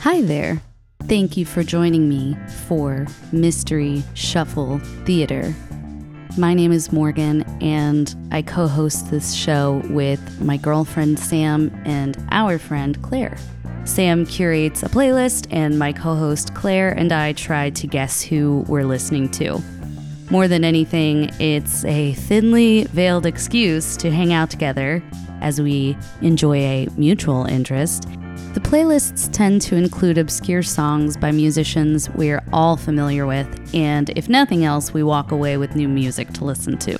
Hi there. Thank you for joining me for Mystery Shuffle Theater. My name is Morgan, and I co host this show with my girlfriend Sam and our friend Claire. Sam curates a playlist, and my co host Claire and I try to guess who we're listening to. More than anything, it's a thinly veiled excuse to hang out together as we enjoy a mutual interest. The playlists tend to include obscure songs by musicians we're all familiar with, and if nothing else, we walk away with new music to listen to.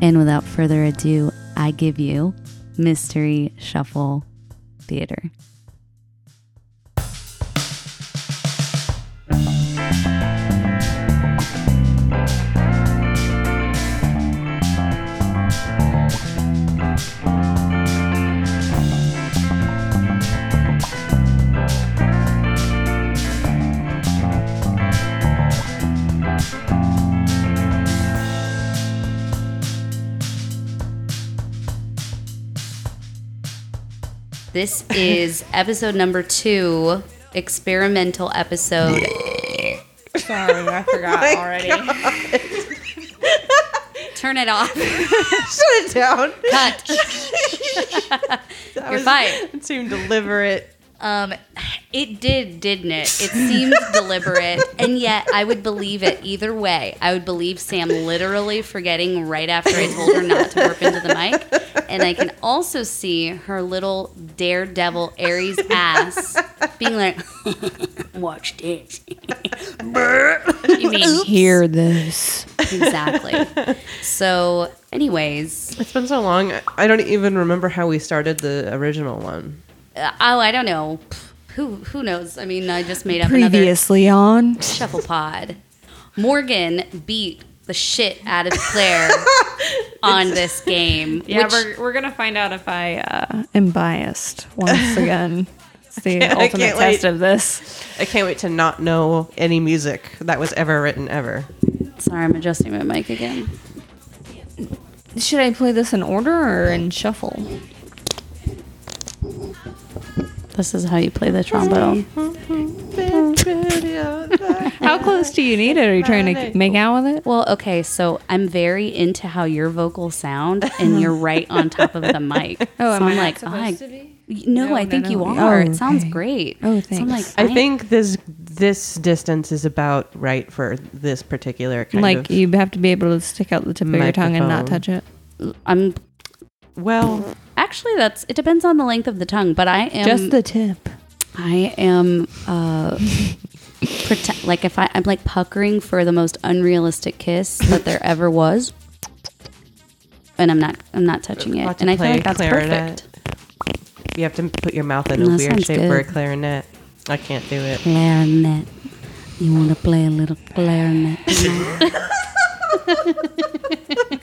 And without further ado, I give you Mystery Shuffle Theater. This is episode number two, experimental episode. Sorry, I forgot already. Turn it off. Shut it down. Cut. You're fine. To deliver it. Um, it did, didn't it? It seemed deliberate, and yet I would believe it either way. I would believe Sam literally forgetting right after I told her not to burp into the mic, and I can also see her little daredevil Aries ass being like, "Watch this." you mean Hear this. exactly? So, anyways, It's been so long. I don't even remember how we started the original one. Oh, I don't know. Who who knows? I mean, I just made up Previously on. another shuffle pod. Morgan beat the shit out of Claire on this game. Yeah, which, we're, we're gonna find out if I uh, am biased once again. It's the ultimate test wait. of this. I can't wait to not know any music that was ever written ever. sorry, I'm adjusting my mic again. Should I play this in order or in shuffle? This is how you play the trombone. How close do you need it? Are you trying to make out with it? Well, okay, so I'm very into how your vocals sound, and you're right on top of the mic. Oh, so am I I'm not like, supposed oh, I- to be? No, No, I think no. you Oh, are. it sounds great. Oh, So I'm like, thanks. I think this this distance is about right for this particular kind Like of. you have to be able to stick out the tip of your tongue and not touch it. I'm well, actually that's it depends on the length of the tongue, but I am Just the tip. I am uh pretend like if I I'm like puckering for the most unrealistic kiss that there ever was. And I'm not I'm not touching it. Watch And I feel play like that's clarinet. perfect. you have to put your mouth in a That weird sounds shape for a good. clarinet. I can't do it. Clarinet. You want to play a little clarinet? tonight?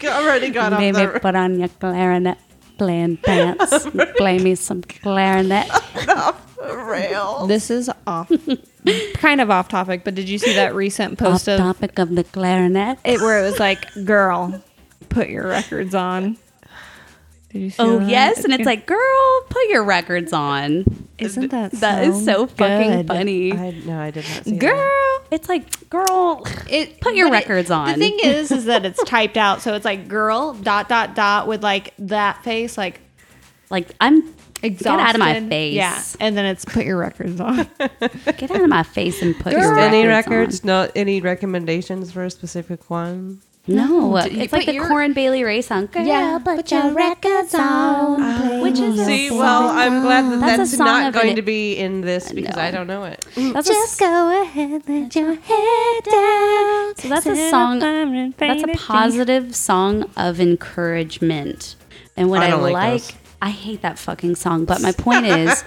already got Maybe put on your clarinet playing pants. play me some clarinet. rail. This is off, kind of off topic, but did you see that recent Off post of topic of the clarinet. it where it was like, "Girl, put your records on." Did you see Oh that? yes, and it's like, girl, put your records on. isn't that That is so fucking good? funny. I no, I did not see Girl, that. It's like, girl, it Put your but it- records on. The thing is, is that it's typed out, so it's like "girl" dot dot dot with like that face, like like I'm exhausted. get out of my face. Yeah, and then it's put your records on. Get out of my face and put your records any on. records? Not any recommendations for a specific one? No, No, uh, d- you it's like put the your- Corinne Bailey Rae song. Girl, Yeah, put your records on. Which is a See, song- well, I'm glad that That's a that's, song not of going an- to be in this because No. I don't know it. Mm. that's a, s- go ahead, let your head down. So that's a song- that's a positive song of encouragement. And what I I, don't like like, those. I hate that fucking song. But my point is,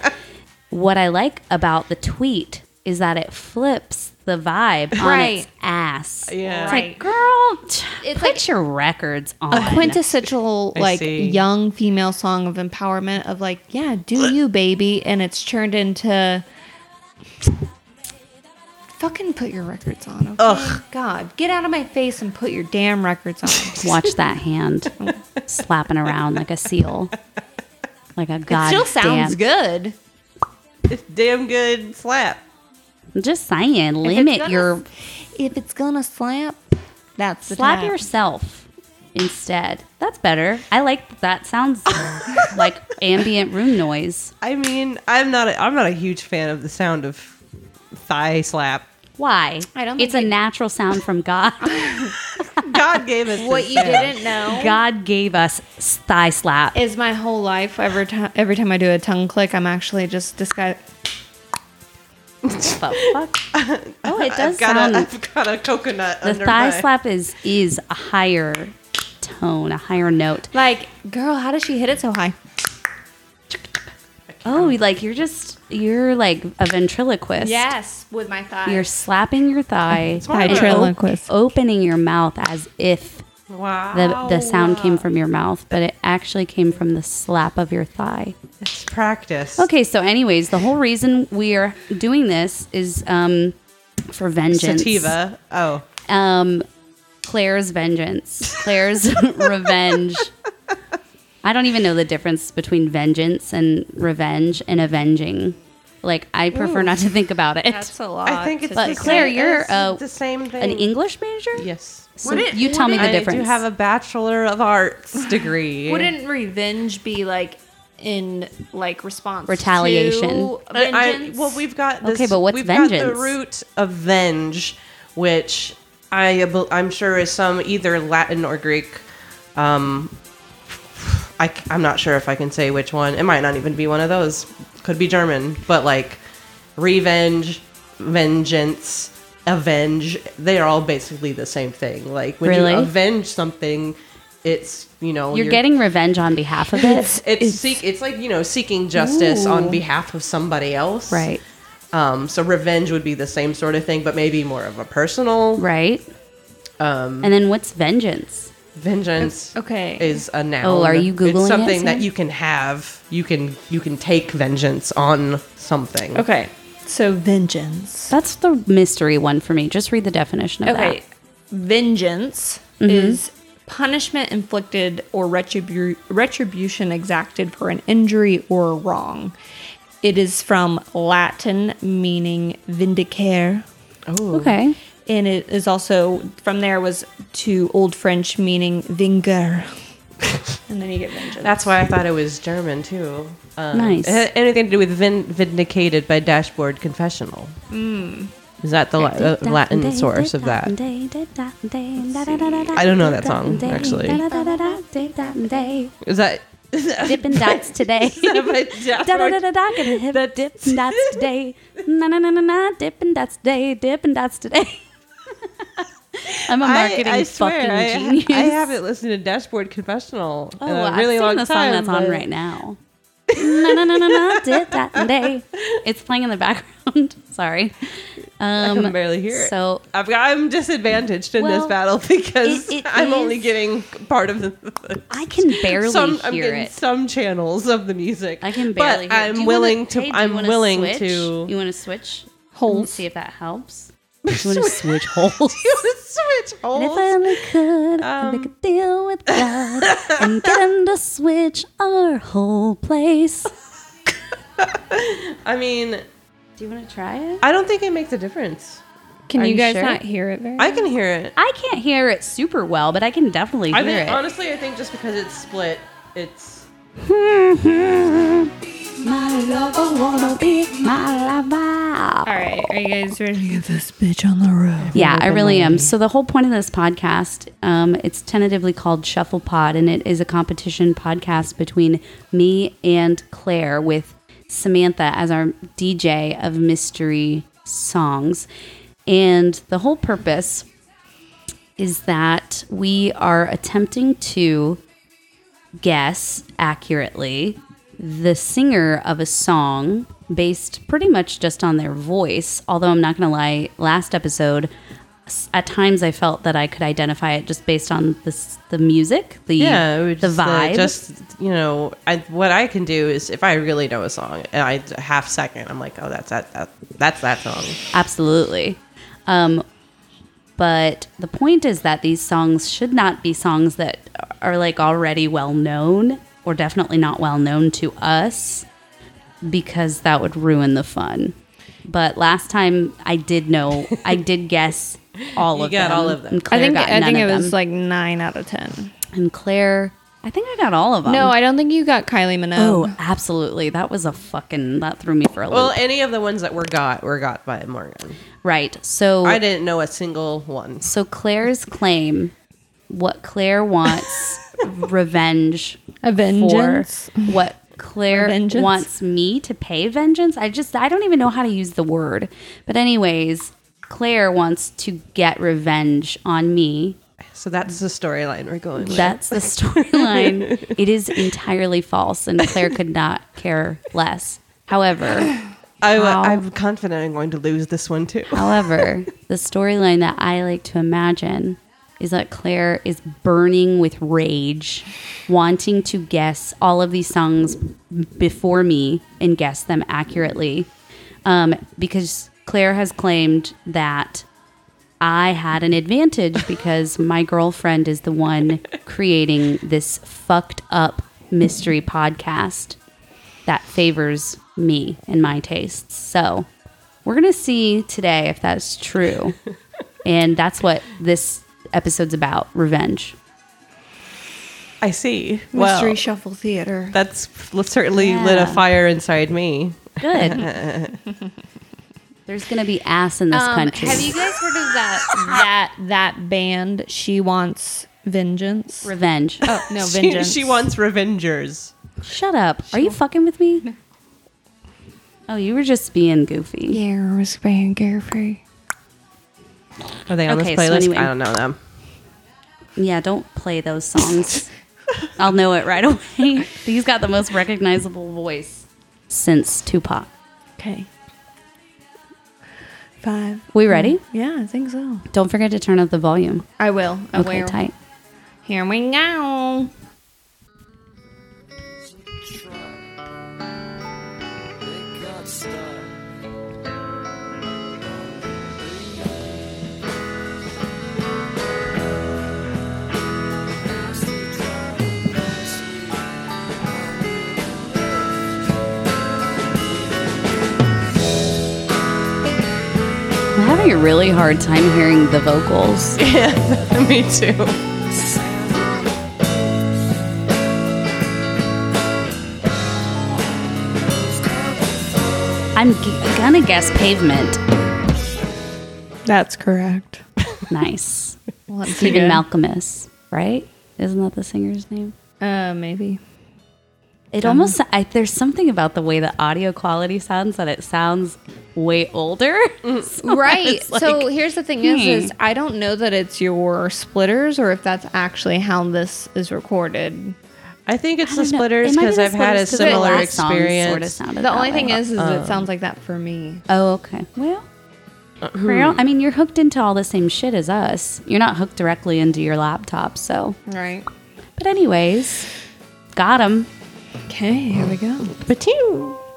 what I like about the tweet is that it flips the vibe on Right. its ass. Yeah. It's Right. like, girl, It's put like your records on. a quintessential I like see. young female song of empowerment of like yeah do you baby and it's turned into fucking put your records on okay? Ugh. god get out of my face and put your damn records on Watch that hand oh. slapping around like a seal. Like a god. it god. still sounds good It's damn good slap. I'm just saying, If limit gonna- your If it's gonna slap, that's the slap tap. yourself instead. That's better. I like that. Sounds like ambient room noise. I mean, I'm not. A, I'm not a huge fan of the sound of thigh slap. Why? I don't It's think a it- natural sound from God. God gave us What this you sound. didn't know God gave us thigh slap. is my whole life. Every time, every time I do a tongue click, I'm actually just disguise. The fuck? Oh, it does I've got sound. a, I've got a coconut the under thigh my. slap is is a higher tone, a higher note. Like, girl, how does she hit it so high? Oh, like you're just you're like a ventriloquist. Yes, with my thigh. You're slapping your thigh more and of a- Ventriloquist. opening your mouth as if Wow. the the sound came from your mouth, but it actually came from the slap of your thigh. It's practice. Okay, so anyways, the whole reason we are doing this is um for vengeance. Sativa. Oh. Um Claire's vengeance. Claire's revenge. I don't even know the difference between vengeance and revenge and avenging. Like I prefer not to think about it. That's a lot. I think it's to But Claire, same- you're, it's uh, the same thing. An English major? Yes. So Would it- you tell me the I difference. do have a bachelor of arts degree. Wouldn't revenge be like in like response Retaliation. To I- I- vengeance? well, we've got this, Okay, but what's we've got the root of venge, which I I'm sure is some either Latin or Greek. Um, I, I, am not sure if I can say which one. It might not even be one of those. Could be German, but like revenge, vengeance, avenge. They are all basically the same thing. Like when Really? you avenge something, it's you know You're getting revenge on behalf of it. it's it's, seek, it's like you know seeking justice on behalf of somebody else right. um so revenge would be the same sort of thing but maybe more of a personal Right. um And then what's vengeance? Vengeance Okay. is a noun Oh, are you Googling it's it, something that you can have you can you can take vengeance on something okay. So vengeance. That's the mystery one for me. Just read the definition of Okay. that. Okay. Vengeance mm-hmm. is punishment inflicted or retribu- retribution exacted for an injury or a wrong. It is from Latin meaning vindicare. oh Okay. And it is also from there was to Old French meaning vinger. and then you get vengeance. that's why I thought it was German too. Um, Nice. it had anything to do with vin- vindicated by Dashboard Confessional? Is that the, la- the Latin source of that? I don't know that song, actually. Is that? Is that Dippin' dots today. by Da da da da da, gonna hit dippin' dots today. Na na na na na, dippin' dots today, dippin' dots today. I'm a marketing I, I fucking swear, I, genius. I haven't listened to Dashboard Confessional Oh, in a I've really seen long the song time. that's on right now. na na na na na, dip that day. It's playing in the background. Sorry. I Um, can barely hear it. so I've got, I'm disadvantaged in Well, this battle because it- it I'm only getting part of the. I can barely some, I'm hear getting it. some channels of the music. I can barely But hear it. I'm willing wanna- to. hey, I'm willing switch? to. You want to switch Holes. See if that helps. You want to switch holes? switch And if. I only could Um, make a deal with God and get him to switch our whole place. I mean, Do you want to try it? I don't think it makes a difference. Can Are you you guys sure? not hear it very I can hear it. I can't hear it super well, but I can definitely I hear think it. honestly, I think just because it's split, it's. My lover wanna be my lover. All right, are you guys ready to get this bitch on the road? Yeah, I really am. So the whole point of this podcast, um, it's tentatively called Shuffle Pod, and it is a competition podcast between me and Claire with Samantha as our DJ of mystery songs. And the whole purpose is that we are attempting to guess accurately the singer of a song based pretty much just on their voice. Although I'm not going to lie, last episode, at times I felt that I could identify it just based on the the music, the Yeah, the just, uh, vibe. just you know, I, what I can do is if I really know a song and I half second, I'm like, oh, that's that, that that's that song. Absolutely. Um, but the point is that these songs should not be songs that are like already well known or definitely not well known to us. because that would ruin the fun. But last time I did know, I did guess all You of got them. all of them. and I think I think it was them. like nine out of ten. and Claire, I think I got all of them. No, I don't think you got Kylie Minogue. Oh, absolutely. That was a fucking that threw me for a loop. Well, any of the ones that were got were got by Morgan. right. So I didn't know a single one. so Claire's claim what Claire wants revenge A vengeance? for what Claire Revengeance? wants me to pay vengeance. I just I don't even know how to use the word. But anyways, Claire wants to get revenge on me. So that's the storyline we're going with. That's the storyline. it is entirely false and Claire could not care less. However, I, how- I'm confident I'm going to lose this one too. However, the storyline that I like to imagine is that Claire is burning with rage, wanting to guess all of these songs before me and guess them accurately. Um, because Claire has claimed that I had an advantage because my girlfriend is the one creating this fucked up mystery podcast that favors me and my tastes. So we're going to see today if that's true. and that's what this episode's about revenge. I see. Mystery Well, Shuffle Theater. that's certainly lit a fire inside me. Good. There's going to be ass in this country. Um, Have you guys heard of that that that band? She wants vengeance. Revenge. oh no, She, vengeance. she wants revengers. Shut up. Are you fucking with me? Oh, you were just being goofy. Yeah, I was being goofy. Are they on Okay, this so playlist? anyway. I don't know them. Yeah, don't play those songs. I'll know it right away. He's got the most recognizable voice since Tupac. Okay. Five. We ready? Yeah, I think so. Don't forget to turn up the volume. I will. I Okay, will. tight. Here we go. Having a really hard time hearing the vocals. Yeah, me too. I'm g- gonna guess pavement. That's correct. Nice. Well, that's Stephen good. Malkmus, right? Isn't that the singer's name? Uh, maybe. It almost I, there's something about the way the audio quality sounds that it sounds way older. So right. it's like, so here's the thing: is, is hmm. I don't know that it's your splitters or if that's actually how this is recorded. I think it's I the splitters It be because I've had a splitters 'cause the similar experience. Sorta The only thing way. is, is it sounds like that for me. Oh, okay. Well, Real- I mean, you're hooked into all the same shit as us. You're not hooked directly into your laptop, so. Right. But anyways, got him. Okay. Here we go. Patiu.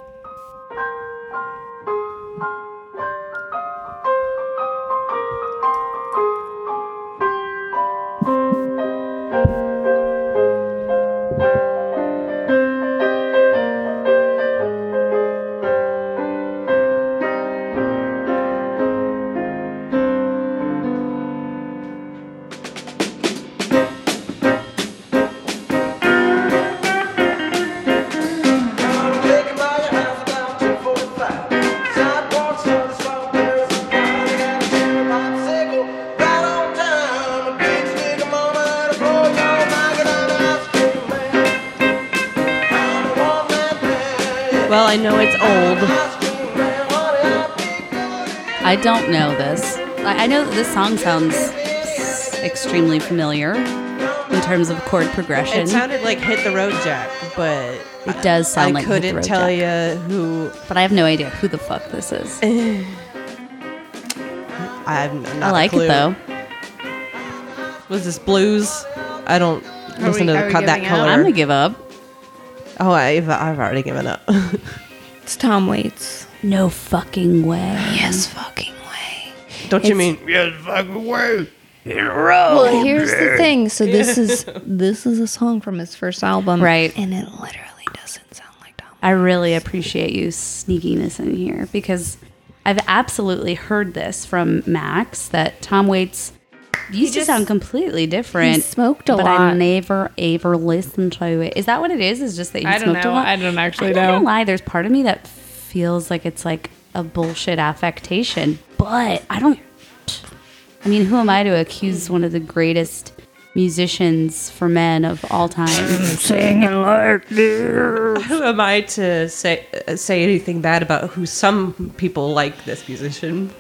Don't know this. I, I know that this song sounds extremely familiar in terms of chord progression. It sounded like "Hit the Road Jack," but It does sound I like Hit the couldn't Road tell Jack. you who. but I have no idea who the fuck this is. I'm not I a like clue. it though. Was this blues? I don't listen we- to the, co- that giving up? color. I'm gonna give up. oh, I've I've already given up. It's Tom Waits. No fucking way. Yes, fucking way. Don't you It's- mean? Yes, fucking way. Well, here's the thing. So this is this is a song from his first album, Right. And it literally doesn't sound like Tom I really appreciate you sneaking this in here because I've absolutely heard this from Max that Tom Waits used to just- sound completely different. he smoked a but I never ever listened to it. Is that what it is? Is just that you I don't smoked a know. lot? I don't actually know. I'm not know. gonna lie. There's part of me that feels like it's like a bullshit affectation, but I don't. I mean, who am I to accuse one of the greatest musicians for men of all time? Singing like this. Who am I to say uh, say anything bad about who some people like this musician?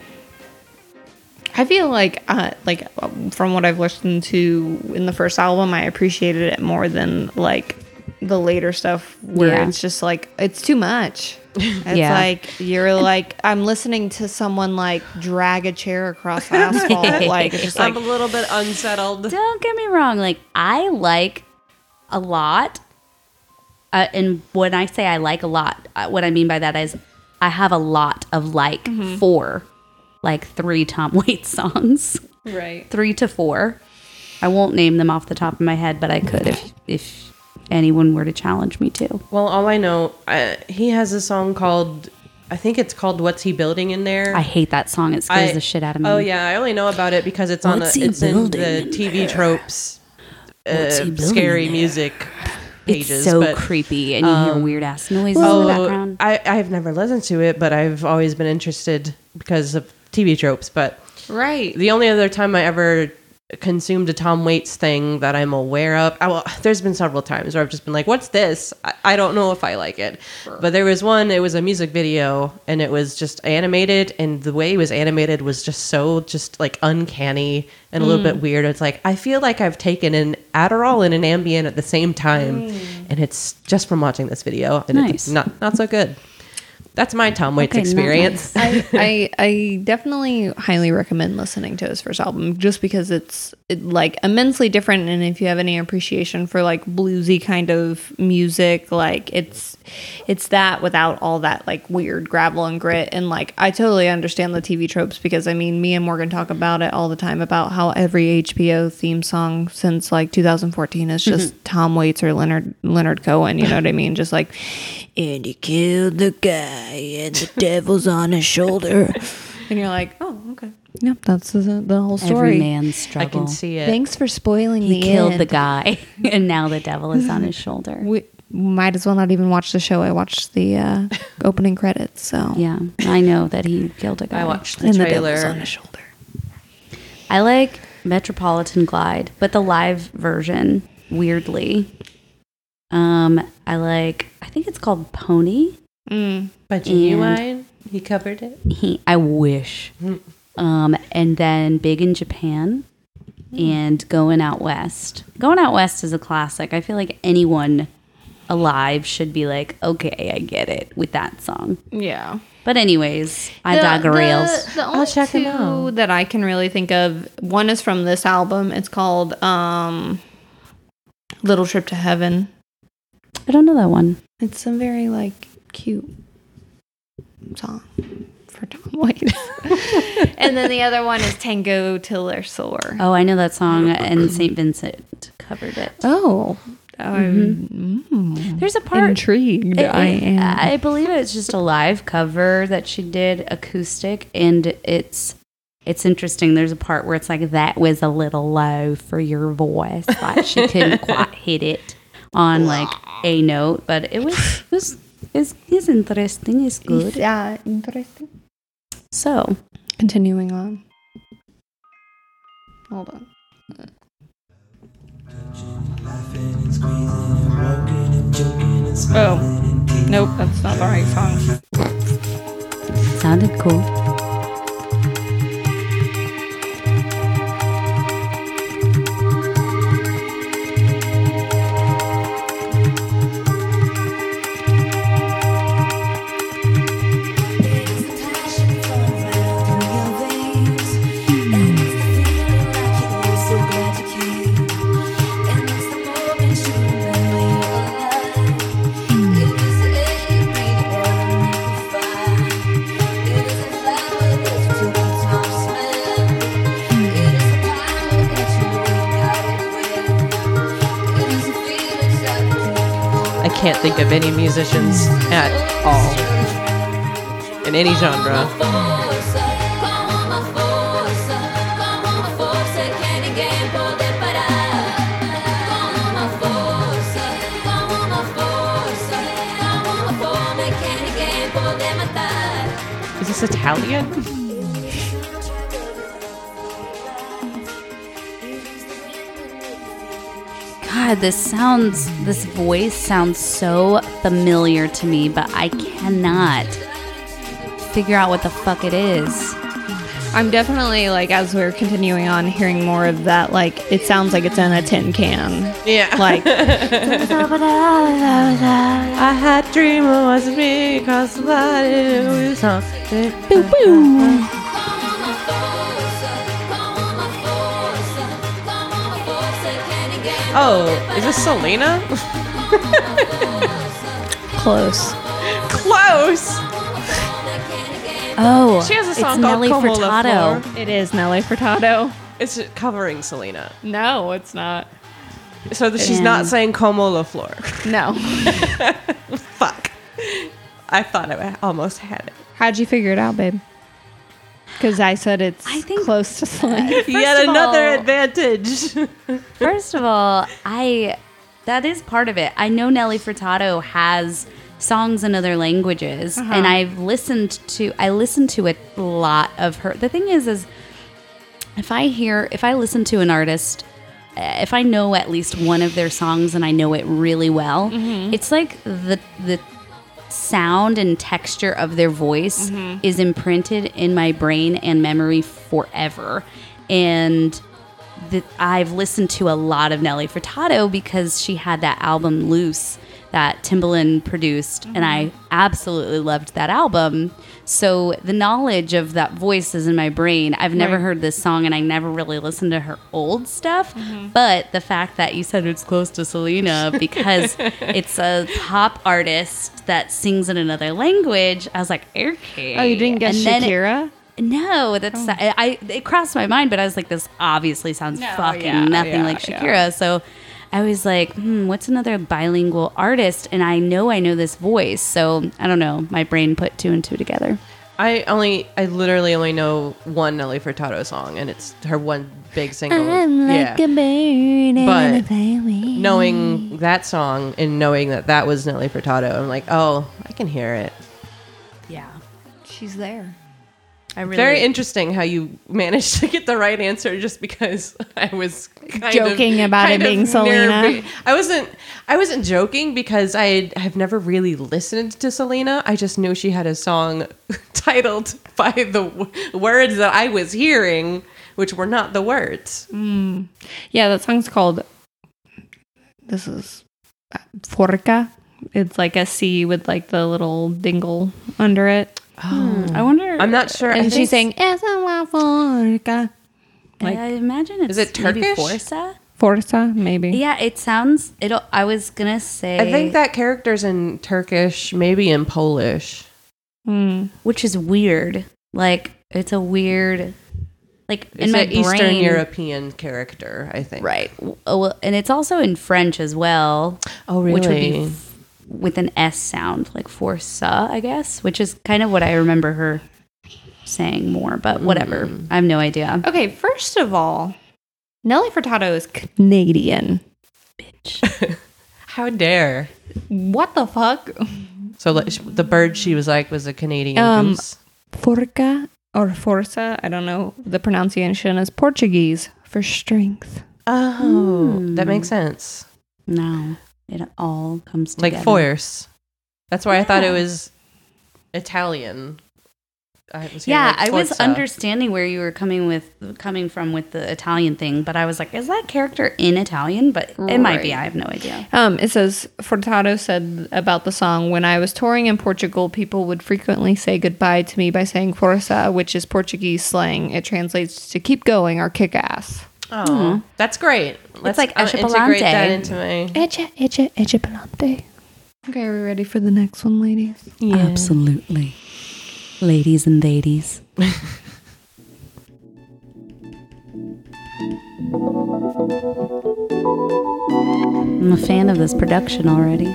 I feel like, uh, like from what I've listened to in the first album, I appreciated it more than like the later stuff where Yeah. it's just like it's too much. It's Yeah. like you're like I'm listening to someone like drag a chair across asphalt. like it's just like I'm a little bit unsettled. Don't get me wrong. Like I like a lot, uh, and when I say I like a lot, uh, what I mean by that is I have a lot of like four, like three Tom Waits songs, right. three to four. I won't name them off the top of my head, but I could if if anyone were to challenge me to. Well, all I know, uh, he has a song called, I think it's called "What's He Building in There." I hate that song. It scares I- the shit out of me. Oh yeah, I only know about it because it's on What's the it's in the in TV tropes, uh, scary music pages. It's so but, creepy, and you hear weird ass noises in the oh, background. I I've never listened to it, but I've always been interested because of TV tropes. But Right. the only other time I ever consumed a Tom Waits thing that I'm aware of, I, well, there's been several times where I've just been like, "What's this?" I, I don't know if I like it. But there was one. It was a music video, and it was just animated, and the way it was animated was just so just like uncanny and a little Mm. bit weird. It's like I feel like I've taken an Adderall and an Ambien at the same time, and it's just from watching this video, and Nice. it's not not so good. That's my Tom Waits Okay, not experience. I, I I definitely highly recommend listening to his first album just because it's it, like immensely different and if you have any appreciation for like bluesy kind of music like it's it's that without all that like weird gravel and grit. And like I totally understand the TV tropes because I mean me and Morgan talk about it all the time about how every HBO theme song since like 2014 is just mm-hmm. Tom Waits or Leonard Leonard Cohen you know what I mean? Just like and he killed the guy and the devil's on his shoulder. And you're like oh okay. Yep that's the, the whole story. Every man's I can see it. thanks for spoiling He the killed end. the guy, and now the devil is on his shoulder. we might as well not even watch the show i watched the uh, opening credits so Yeah, I know that he killed a guy. I watched the and the trailer. devil's on his shoulder I like Metropolitan Glide, but the live version, weirdly. Um, I like. I think it's called Pony. mm. But genuine, he covered it. He, I wish. Um, and then Big in Japan and Going Out West. Going Out West is a classic. I feel like anyone alive should be like, okay, I get it with that song. yeah But anyways, I The- digress. The, the only check two him out. that I can really think of, one is from this album. It's called um, "Little Trip to Heaven." I don't know that one. It's a very like cute song for Tom Waits. and then the other one is "Tango Till They're Sore." Oh, I know that song, and St. Vincent covered it. Oh, I'm mm, There's a part. intrigued. I, I am. I believe it's just a live cover that she did acoustic, and it's it's interesting. There's a part where it's like that was a little low for your voice, like she couldn't quite hit it on like a note, but it was it was it's, it's interesting. It's good. Yeah, interesting. So Continuing on. Hold on. Oh, nope, that's not the right song. sounded cool. Can't think of any musicians at all in any genre. Is this uma God, this sounds, this voice sounds so familiar to me, but I cannot figure out what the fuck it is. I'm definitely like as we're continuing on hearing more of that like it sounds like it's in a tin can. Yeah. Like I had a dream it wasn't me because somebody was something. Oh, is this Selena? Close. Close. Oh, She has a song it's called Nelly Como la Furtado. Flor. It is Nelly Furtado. It's covering Selena. No, it's not. So that she's not saying Como la Flor. No. Fuck. I thought I almost had it. How'd you figure it out, babe? Because I said it's I think- close to Selena. Yet another all- advantage. First of all, I that is part of it. I know Nelly Furtado has songs in other languages, and I've listened to I listen to a lot of her. The thing is, is if I hear if I listen to an artist. uh, If I know at least one of their songs and I know it really well, it's like the the sound and texture of their voice mm-hmm. is imprinted in my brain and memory forever. And that I've listened to a lot of Nelly Furtado because she had that album Loose that Timbaland produced, and I mm-hmm. absolutely loved that album. So the knowledge of that voice is in my brain. I've never Right. heard this song, and I never really listened to her old stuff. Mm-hmm. But the fact that you said it's close to Selena because it's a pop artist that sings in another language, I was like, okay. Oh, you didn't guess And then it- Shakira? no, that's oh. I, I. It crossed my mind, but I was like, this obviously sounds fucking yeah, nothing yeah, like yeah. Shakira. So I was like, hmm, what's another bilingual artist? And I know I know this voice, so I don't know. My brain put two and two together. I only, I literally only know one Nelly Furtado song, and it's her one big single. yeah. But knowing that song and knowing that that was Nelly Furtado, I'm like, oh, I can hear it. Yeah, She's there. I really. Very interesting how you managed to get the right answer just because I was kind Joking of, about it kind of being Selena. be- I wasn't. I wasn't joking because I have never really listened to Selena. I just knew she had a song titled by the w- words that I was hearing, which were not the words. Yeah, that song's called. This is uh, Forca. It's like a C with like the little dingle under it. I wonder. I'm not sure. And she's saying, "Esa la Forca." like- I imagine it's Is it maybe Turkish? Forza. Forza, maybe. Yeah, it sounds. It. I was gonna say. I think that character's in Turkish, maybe in Polish. Mm. which is weird. Like it's a weird. Like in my an Eastern brain, European character, I think. Right. Oh, well, and it's also in French as well. Oh, Which would be really? f- with an S sound, like força, I guess, which is kind of what I remember her saying more, but whatever. Mm. I have no idea. Okay, first of all, Nelly Furtado is Canadian. Bitch. How dare? What the fuck? So like, the bird she was like was a Canadian Um, goose. Forca or Forza, I don't know the pronunciation is Portuguese for strength. Oh, that makes sense. No, it all comes Like together. force. That's why I thought it was Italian. I was Yeah, like, I was forza. understanding where you were coming with coming from with the Italian thing, but I was like, is that character in Italian? But it might be. I have no idea. Um, it says Furtado said about the song when I was touring in Portugal, people would frequently say goodbye to me by saying Força, which is Portuguese slang. It translates to keep going or kick ass. Oh, that's great. Let's like uh, integrate Echipalante. that into my. Echa, echa, echa pelante. Okay, are we ready for the next one, ladies? Absolutely. Ladies and ladies. I'm a fan of this production already.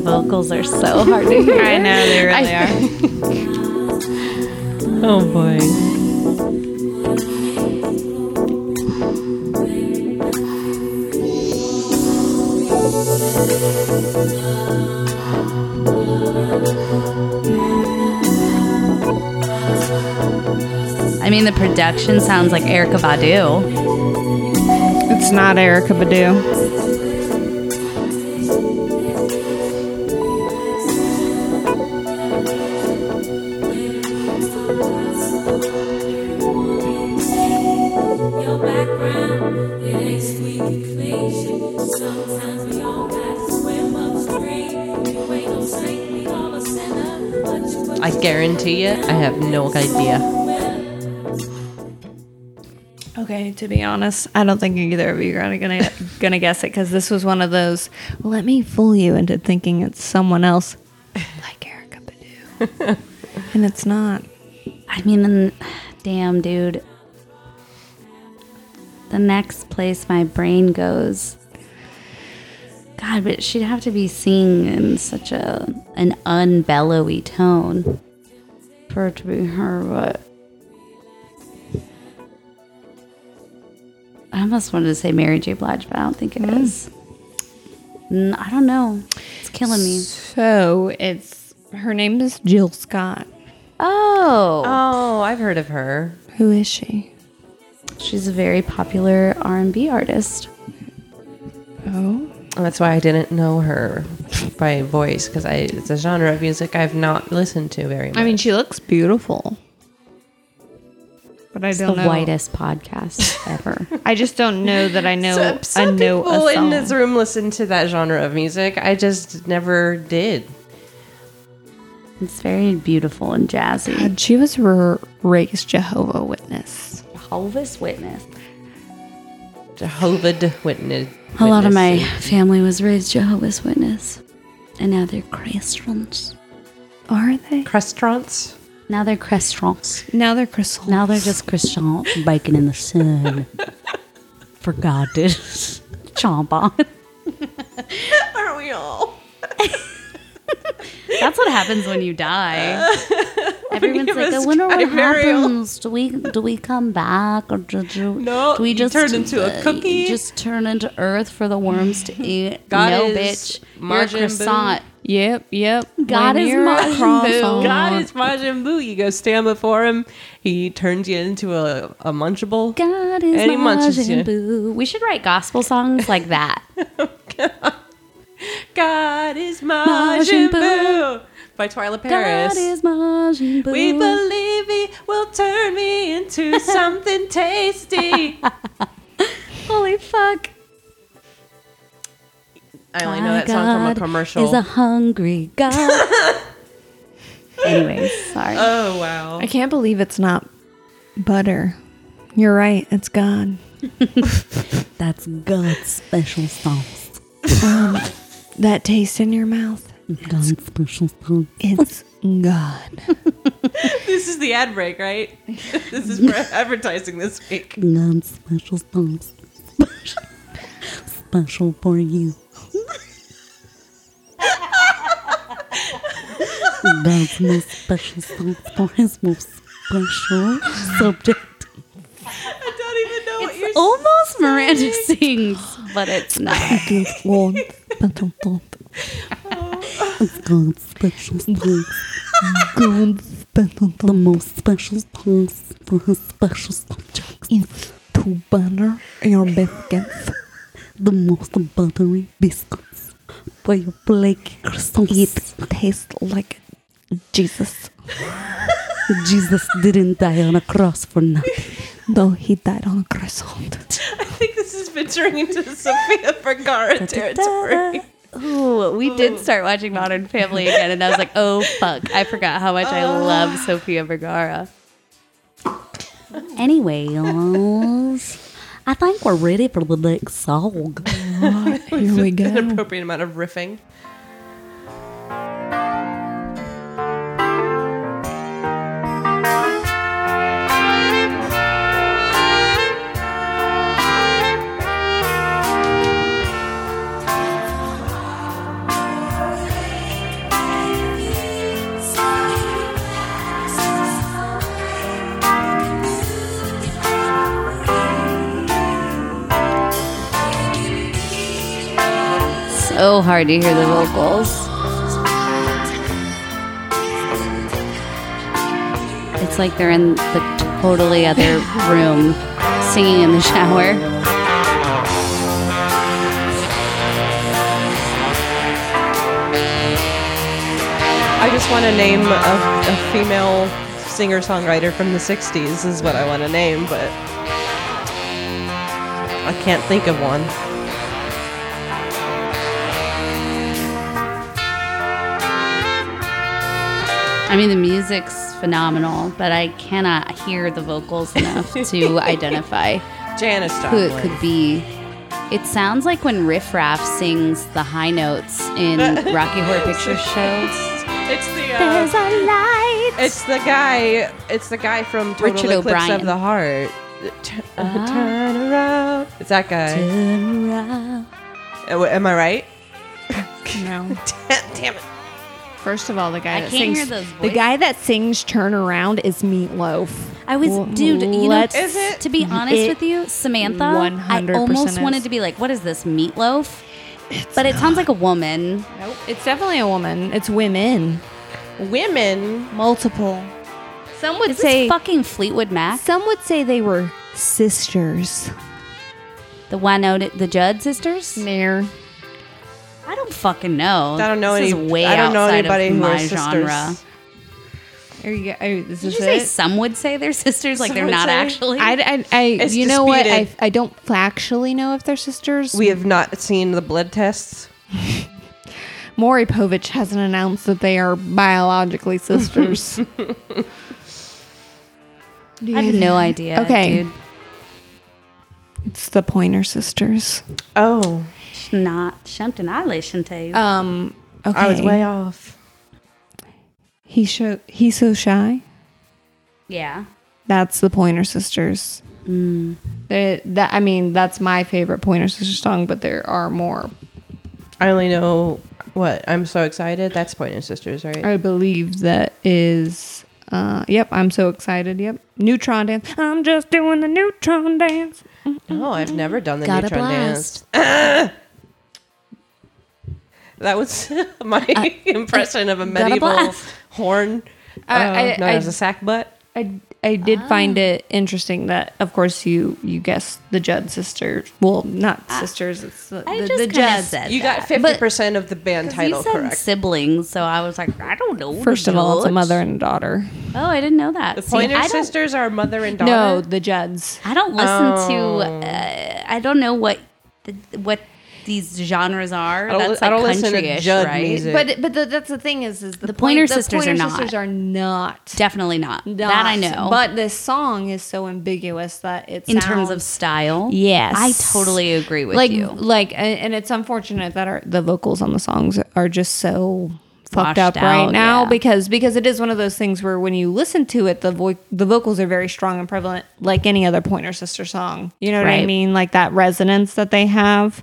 Vocals are so hard to hear. I know they really I- are. Oh boy. I mean, the production sounds like Erykah Badu. It's not Erykah Badu. I guarantee you, I have no idea. Okay, to be honest, I don't think either of you are gonna gonna guess it because this was one of those. Let me fool you into thinking it's someone else, like Erykah Badu, and it's not. I mean, and- damn, dude. The next place my brain goes. God, but she'd have to be singing in such a an unbellowy tone for it to be her. But I almost wanted to say Mary J. Blige, but I don't think it hmm. is. I don't know. It's killing me. So it's her name is Jill Scott. Oh, Oh, I've heard of her. Who is she? she's a very popular R and B artist. Oh, That's why I didn't know her by voice because I it's a genre of music I've not listened to very much. I mean, she looks beautiful, but I It's don't know. The whitest podcast ever. I just don't know that I know. So- I some know people a in this room listen to that genre of music. I just never did. It's very beautiful and jazzy. God, she was r- raised Jehovah Witness. Jehovah's Witness. Jehovah Witness. A lot of my family was raised Jehovah's Witness, and now they're Christians. Are they? restaurants. Now they're Christians. Now they're crystals. Now they're just Christian baking in the sun. For God to chomp on. Aren't we all? That's what happens when you die. Everyone's give like, I wonder what happens. Do we do we come back or do, do, No, do we just turn into a uh, cookie. Just turn into earth for the worms to eat. God no, is bitch. You're a Majin Buu. croissant. Yep, yep. God When is Majin Buu. God is Majin Buu. You go stand before him. He turns you into a, a munchable. God is And Majin. Buu. We should write gospel songs like that. God is Majin Majin Buu. By Twila Paris. God is Majin Buu. we believe he will turn me into something tasty. Holy fuck. I only know My that song from a commercial. Is a hungry God. Anyways, sorry. oh wow. I can't believe it's not butter. You're right. It's God. That's God's special sauce. Um, That taste in your mouth. God's special sauce. It's God. This is the ad break, right? this is for advertising this week. God's special sauce. Special, special for you. God's most special sauce for his most special subject. I don't even know what you're Almost Miranda sings, but it's not. It's God. Special thought. It's God's special sauce. God's special The most special sauce for his special subjects. It's to butter your biscuits. The most buttery biscuits for your flaky croissants. It tastes like Jesus. Jesus didn't die on a cross for nothing. No, he died on a croissant. I think this is venturing into the Sofia Vergara territory. ooh, we did start watching Modern Family again, and I was like, oh fuck, I forgot how much I uh. love Sofia Vergara. Anyways, I think we're ready for the next song. Here we An go. appropriate amount of riffing. So hard to hear the vocals. It's like they're in the totally other room singing in the shower. I just want to name a, a female singer songwriter from the 60s, is what I want to name, but I can't think of one. I mean, the music's phenomenal, but I cannot hear the vocals enough to identify Janice who it could be. It sounds like when Riff Raff sings the high notes in Rocky Horror Picture Show. It's the There's uh, a light. it's the guy it's the guy from Total Richard Eclipse O'Brien. of the Heart. T- uh, Turn around. It's that guy. Turn around. Uh, Am I right? No. Damn, damn it. First of all, the guy I that can't sings hear those the voices. guy that sings "Turn Around" is Meatloaf. I was, Well, dude. You know, let's- Is it? to be honest It with you, Samantha, I 100% almost is. wanted to be like, "What is this meatloaf?" but it sounds like a woman. Nope. It's definitely a woman. It's women. Women. Multiple. Some would Is say this fucking Fleetwood Mac? some would say they were sisters. The Wynonna, the Judd sisters? There. I don't fucking know. I don't know this any. Is way I don't know anybody of who my are sisters. genre. There you go. Oh, this Did you say it. some would say they're sisters, like Some they're not say. actually? I, I, I It's you know what? I. I don't factually know if they're sisters. We have not seen the blood tests. Maury Povich hasn't announced that they are biologically sisters. I have no idea. Okay. dude. It's the Pointer Sisters. Oh, not something I listen to. Um. Okay. I was way off. He show. He's so shy. yeah. That's the Pointer Sisters. Mm. That I mean, that's my favorite Pointer Sisters song, but there are more. I only know what. I'm so excited. That's Pointer Sisters, right? I believe that is. Uh, yep, I'm so excited. Yep, Neutron Dance. I'm just doing the Neutron Dance. Oh, I've never done the Got a neutron blast. dance. That was my impression of a medieval horn. I- uh, I- known I- as a sack butt. I, I did Ah. find it interesting that, of course, you you guessed the Judd sisters. Well, not sisters. It's the, Ah. I the, just the Judds. said You that. got fifty percent of the band title you said correct. siblings, so I was like, I don't know. First of all, it's a mother and a daughter. Oh, I didn't know that. The See, Pointer I Sisters are mother and daughter. No, the Judds. I don't listen Oh. to. Uh, I don't know what the, what these genres are. I don't, That's I like don't listen to Judd right? music. But but the, that's the thing is is the, The Pointer point- the Sisters are Pointer not. Sisters are not. Definitely not. That I know. But this song is so ambiguous that it in terms of style, Yes. I totally agree with like you. like and, and it's unfortunate that our, the vocals on the songs are just so fucked Washed up right out, now yeah. because because it is one of those things where when you listen to it the vo- the vocals are very strong and prevalent like any other Pointer Sister song. You know what I mean? Like that resonance that they have.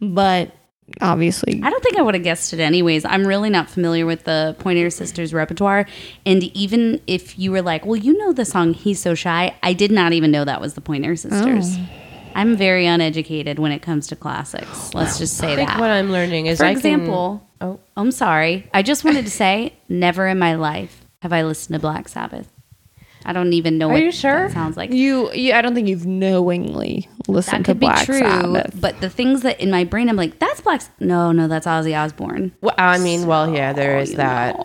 But obviously I don't think I would have guessed it anyways. I'm really not familiar with the Pointer Sisters repertoire. And even if you were like, well, you know the song He's So Shy, I did not even know that was the Pointer Sisters. Oh. I'm very uneducated when it comes to classics. Let's just say that. I think that. what I'm learning is For I example, Can, oh, I'm sorry. I just wanted to say, never in my life have I listened to Black Sabbath. I don't even know Are what you sure? that sounds like. you, you I don't think you've knowingly listened that to could be Black true, Sabbath. but the things that in my brain, I'm like, that's Black. No, no, that's Ozzy Osbourne. well, I mean, well, yeah, there is that.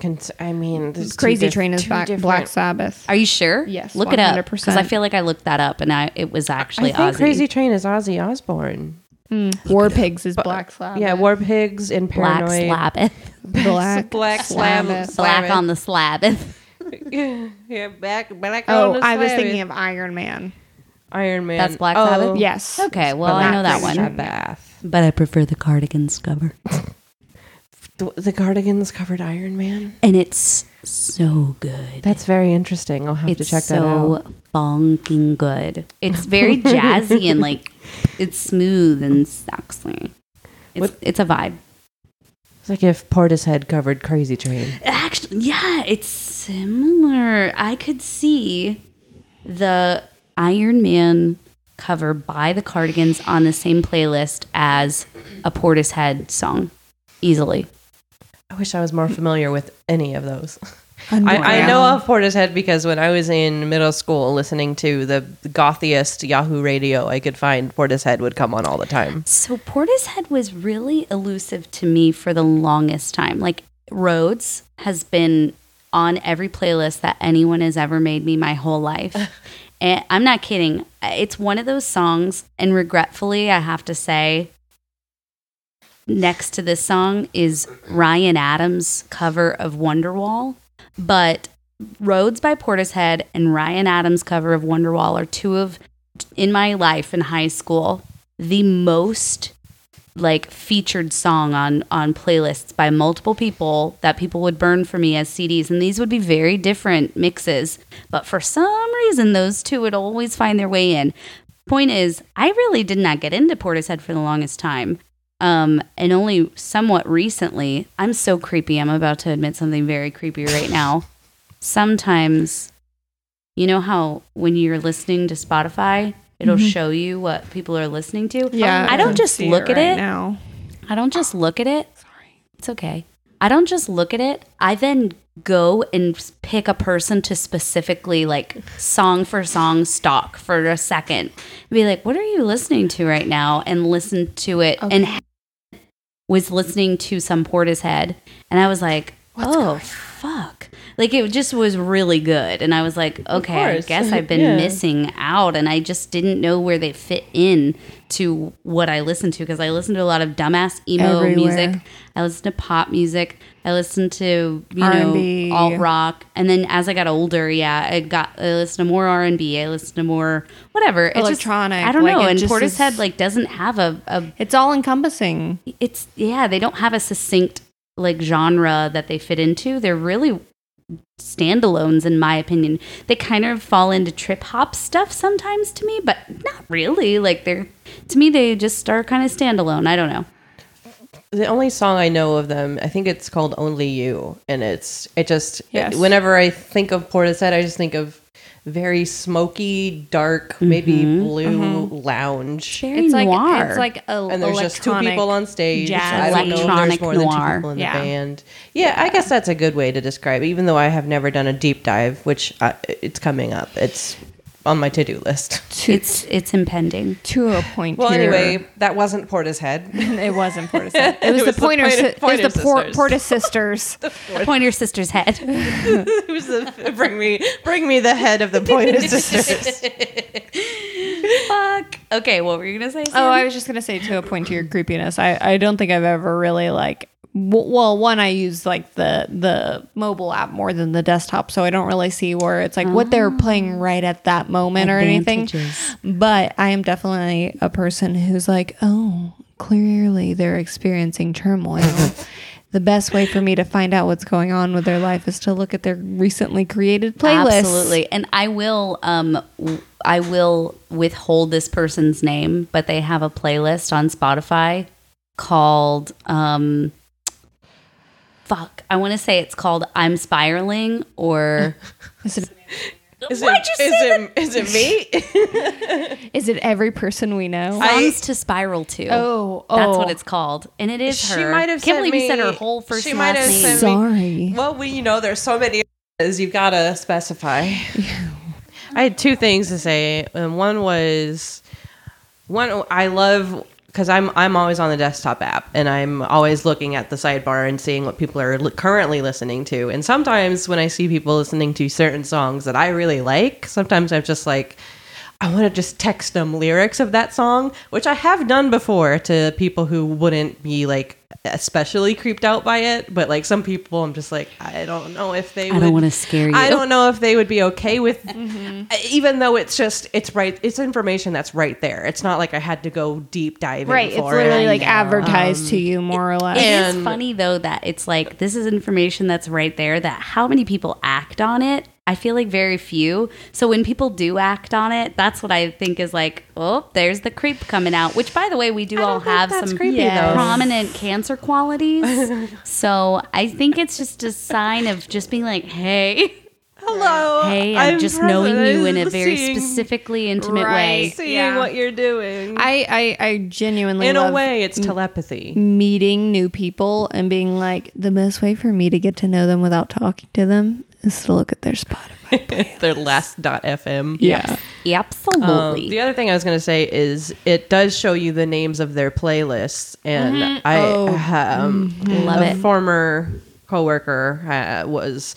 can, I mean, there's two Crazy diff- Train is two back, different- Black Sabbath. Are you sure? Yes, look it up because I feel like I looked that up and I it was actually Ozzy. I think Ozzy. Crazy Train is Ozzy Osbourne. Hmm, War Pigs is Black Sabbath. Yeah, War Pigs and Black Paranoid. Slabbeth. Black, Black Slam. Sabbath. Black on the Slabbeth. yeah, back back Oh, on the I was thinking of Iron Man. Iron Man. That's Black oh, Sabbath? Yes. Okay, well, I know that one. Sabbath. But I prefer the Cardigans cover. The, the Cardigans covered Iron Man. And it's so good. That's very interesting. I'll have it's to check that out. It's so bonking good. It's very jazzy and like it's smooth and sexy. It's, What- it's a vibe. It's like if Portishead covered Crazy Train. Actually, yeah, it's similar. I could see the Iron Man cover by the Cardigans on the same playlist as a Portishead song easily. I wish I was more familiar with any of those. I, I know of Portishead because when I was in middle school listening to the gothiest Yahoo radio I could find, Portishead would come on all the time. So Portishead was really elusive to me for the longest time. Like Roads has been on every playlist that anyone has ever made me my whole life. and I'm not kidding. It's one of those songs, and regretfully, I have to say, next to this song is Ryan Adams' cover of Wonderwall. But Roads by Portishead and Ryan Adams' cover of Wonderwall are two of, in my life in high school, the most like featured song on on playlists by multiple people that people would burn for me as CDs and these would be very different mixes. But for some reason those two would always find their way in. Point is I really did not get into Portishead for the longest time um and only somewhat recently I'm so creepy I'm about to admit something very creepy right now sometimes you know how when you're listening to Spotify it'll show you what people are listening to Yeah. I don't just look at right it now. I don't just look at it. Sorry. It's okay. I don't just look at it. I then go and pick a person to specifically like song for song stalk for a second. And be like, what are you listening to right now? And listen to it. And was listening to some Portishead. And I was like, oh, fuck. Like it just was really good. And I was like, okay, I guess I've been Yeah. missing out. And I just didn't know where they fit in to what I listened to because I listened to a lot of dumbass emo Everywhere. music. I listened to pop music. I listened to you R&B. know alt rock, and then as I got older, yeah, I got I listened to more R and B. I listened to more whatever It's just- Electronic, I don't like, know. And Portishead is- like doesn't have a, a It's all encompassing. it's yeah they don't have a succinct like genre that they fit into they're really standalones in my opinion. They kind of fall into trip hop stuff sometimes to me but not really. Like they're to me they just are kind of standalone. I don't know. The only song I know of them, I think it's called "Only You," and it's it just Yes. whenever I think of Portishead, I just think of very smoky, dark, maybe mm-hmm. blue uh-huh. lounge. very It's like noir it's like a and there's just two electronic people on stage. jazz I don't know if Electronic there's more than two people in Yeah. the band. Yeah, I guess that's a good way to describe. it, Even though I have never done a deep dive, which I, it's coming up. It's on my to do list. it's it's impending to a point. Well, here. anyway, that wasn't Porta's head. it wasn't Portishead. It was It was the the Pointer. Pointer- it was Pointer the Por- Sisters. Porta Sisters. pointer sister's head Who's the bring me bring me the head of the Pointer Sisters? fuck okay what were you gonna say Oh, I was just gonna say to a point to your creepiness. I I don't think I've ever really like. Well, one I use like the the mobile app more than the desktop, so I don't really see where it's like what they're playing right at that moment or anything. But I am definitely a person who's like, oh, clearly they're experiencing turmoil. the best way for me to find out what's going on with their life is to look at their recently created playlist. Absolutely. And I will um I will withhold this person's name, but they have a playlist on Spotify called um fuck. I want to say it's called I'm Spiraling or Is it, Is Why'd it, you is say it, is it me? is it every person we know? Songs to Spiral to. Oh, That's oh. what it's called. And it is She her. might have Can't sent believe you said her whole first she and might have name. sent me- Sorry. Well, we you know there's so many is you've got to specify. I had two things to say. And one was one I love because I'm I'm always on the desktop app and I'm always looking at the sidebar and seeing what people are li- currently listening to. And sometimes when I see people listening to certain songs that I really like, sometimes I'm just like I want to just text them lyrics of that song, which I have done before to people who wouldn't be like especially creeped out by it. But like some people, I'm just like, I don't know if they. I would, don't wanna scare you. I don't know if they would be okay with, Mm-hmm. even though it's just it's right. It's information that's right there. It's not like I had to go deep diving. Right. It's for literally it. like know. advertised to you more or less. It is funny though that it's like this is information that's right there that how many people act on it? I feel like very few. So when people do act on it, that's what I think is like, oh, there's the creep coming out. Which by the way, we do I all have some creepy, though. prominent cancer qualities. so I think it's just a sign of just being like, hey, Hello. hey, I'm, just knowing you in a very seeing- specifically intimate way. Seeing Yeah. what you're doing. I, I, I genuinely in a way, it's telepathy. meeting new people and being like, the best way for me to get to know them without talking to them is to look at their Spotify. Their last dot FM. yeah. Absolutely. Um, the other thing I was going to say is it does show you the names of their playlists, and I Oh. um, Love a it. former coworker uh, was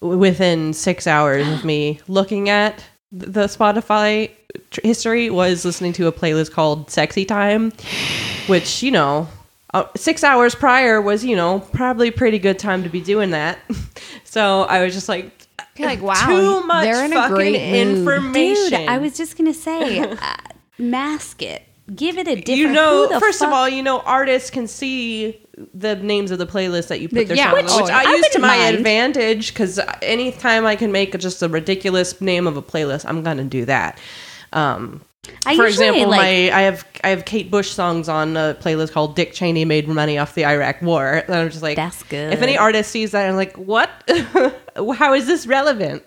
within six hours of me looking at the Spotify tr- history was listening to a playlist called "Sexy Time," which you know. Uh, six hours prior was, you know, probably a pretty good time to be doing that. so I was just like, You're like, wow, too much they're in a fucking great mood. information. Dude, I was just gonna say, uh, mask it. Give it a different. you know, first of all, you know, artists can see the names of the playlists that you put The- their yeah, which on, which I I, use to my mind. advantage because anytime I can make just a ridiculous name of a playlist, I'm gonna do that. Um, I for example, like- my I have I have Kate Bush songs on a playlist called "Dick Cheney Made Money Off the Iraq War." And I'm just like, That's good. If any artist sees that, I'm like, what? How is this relevant?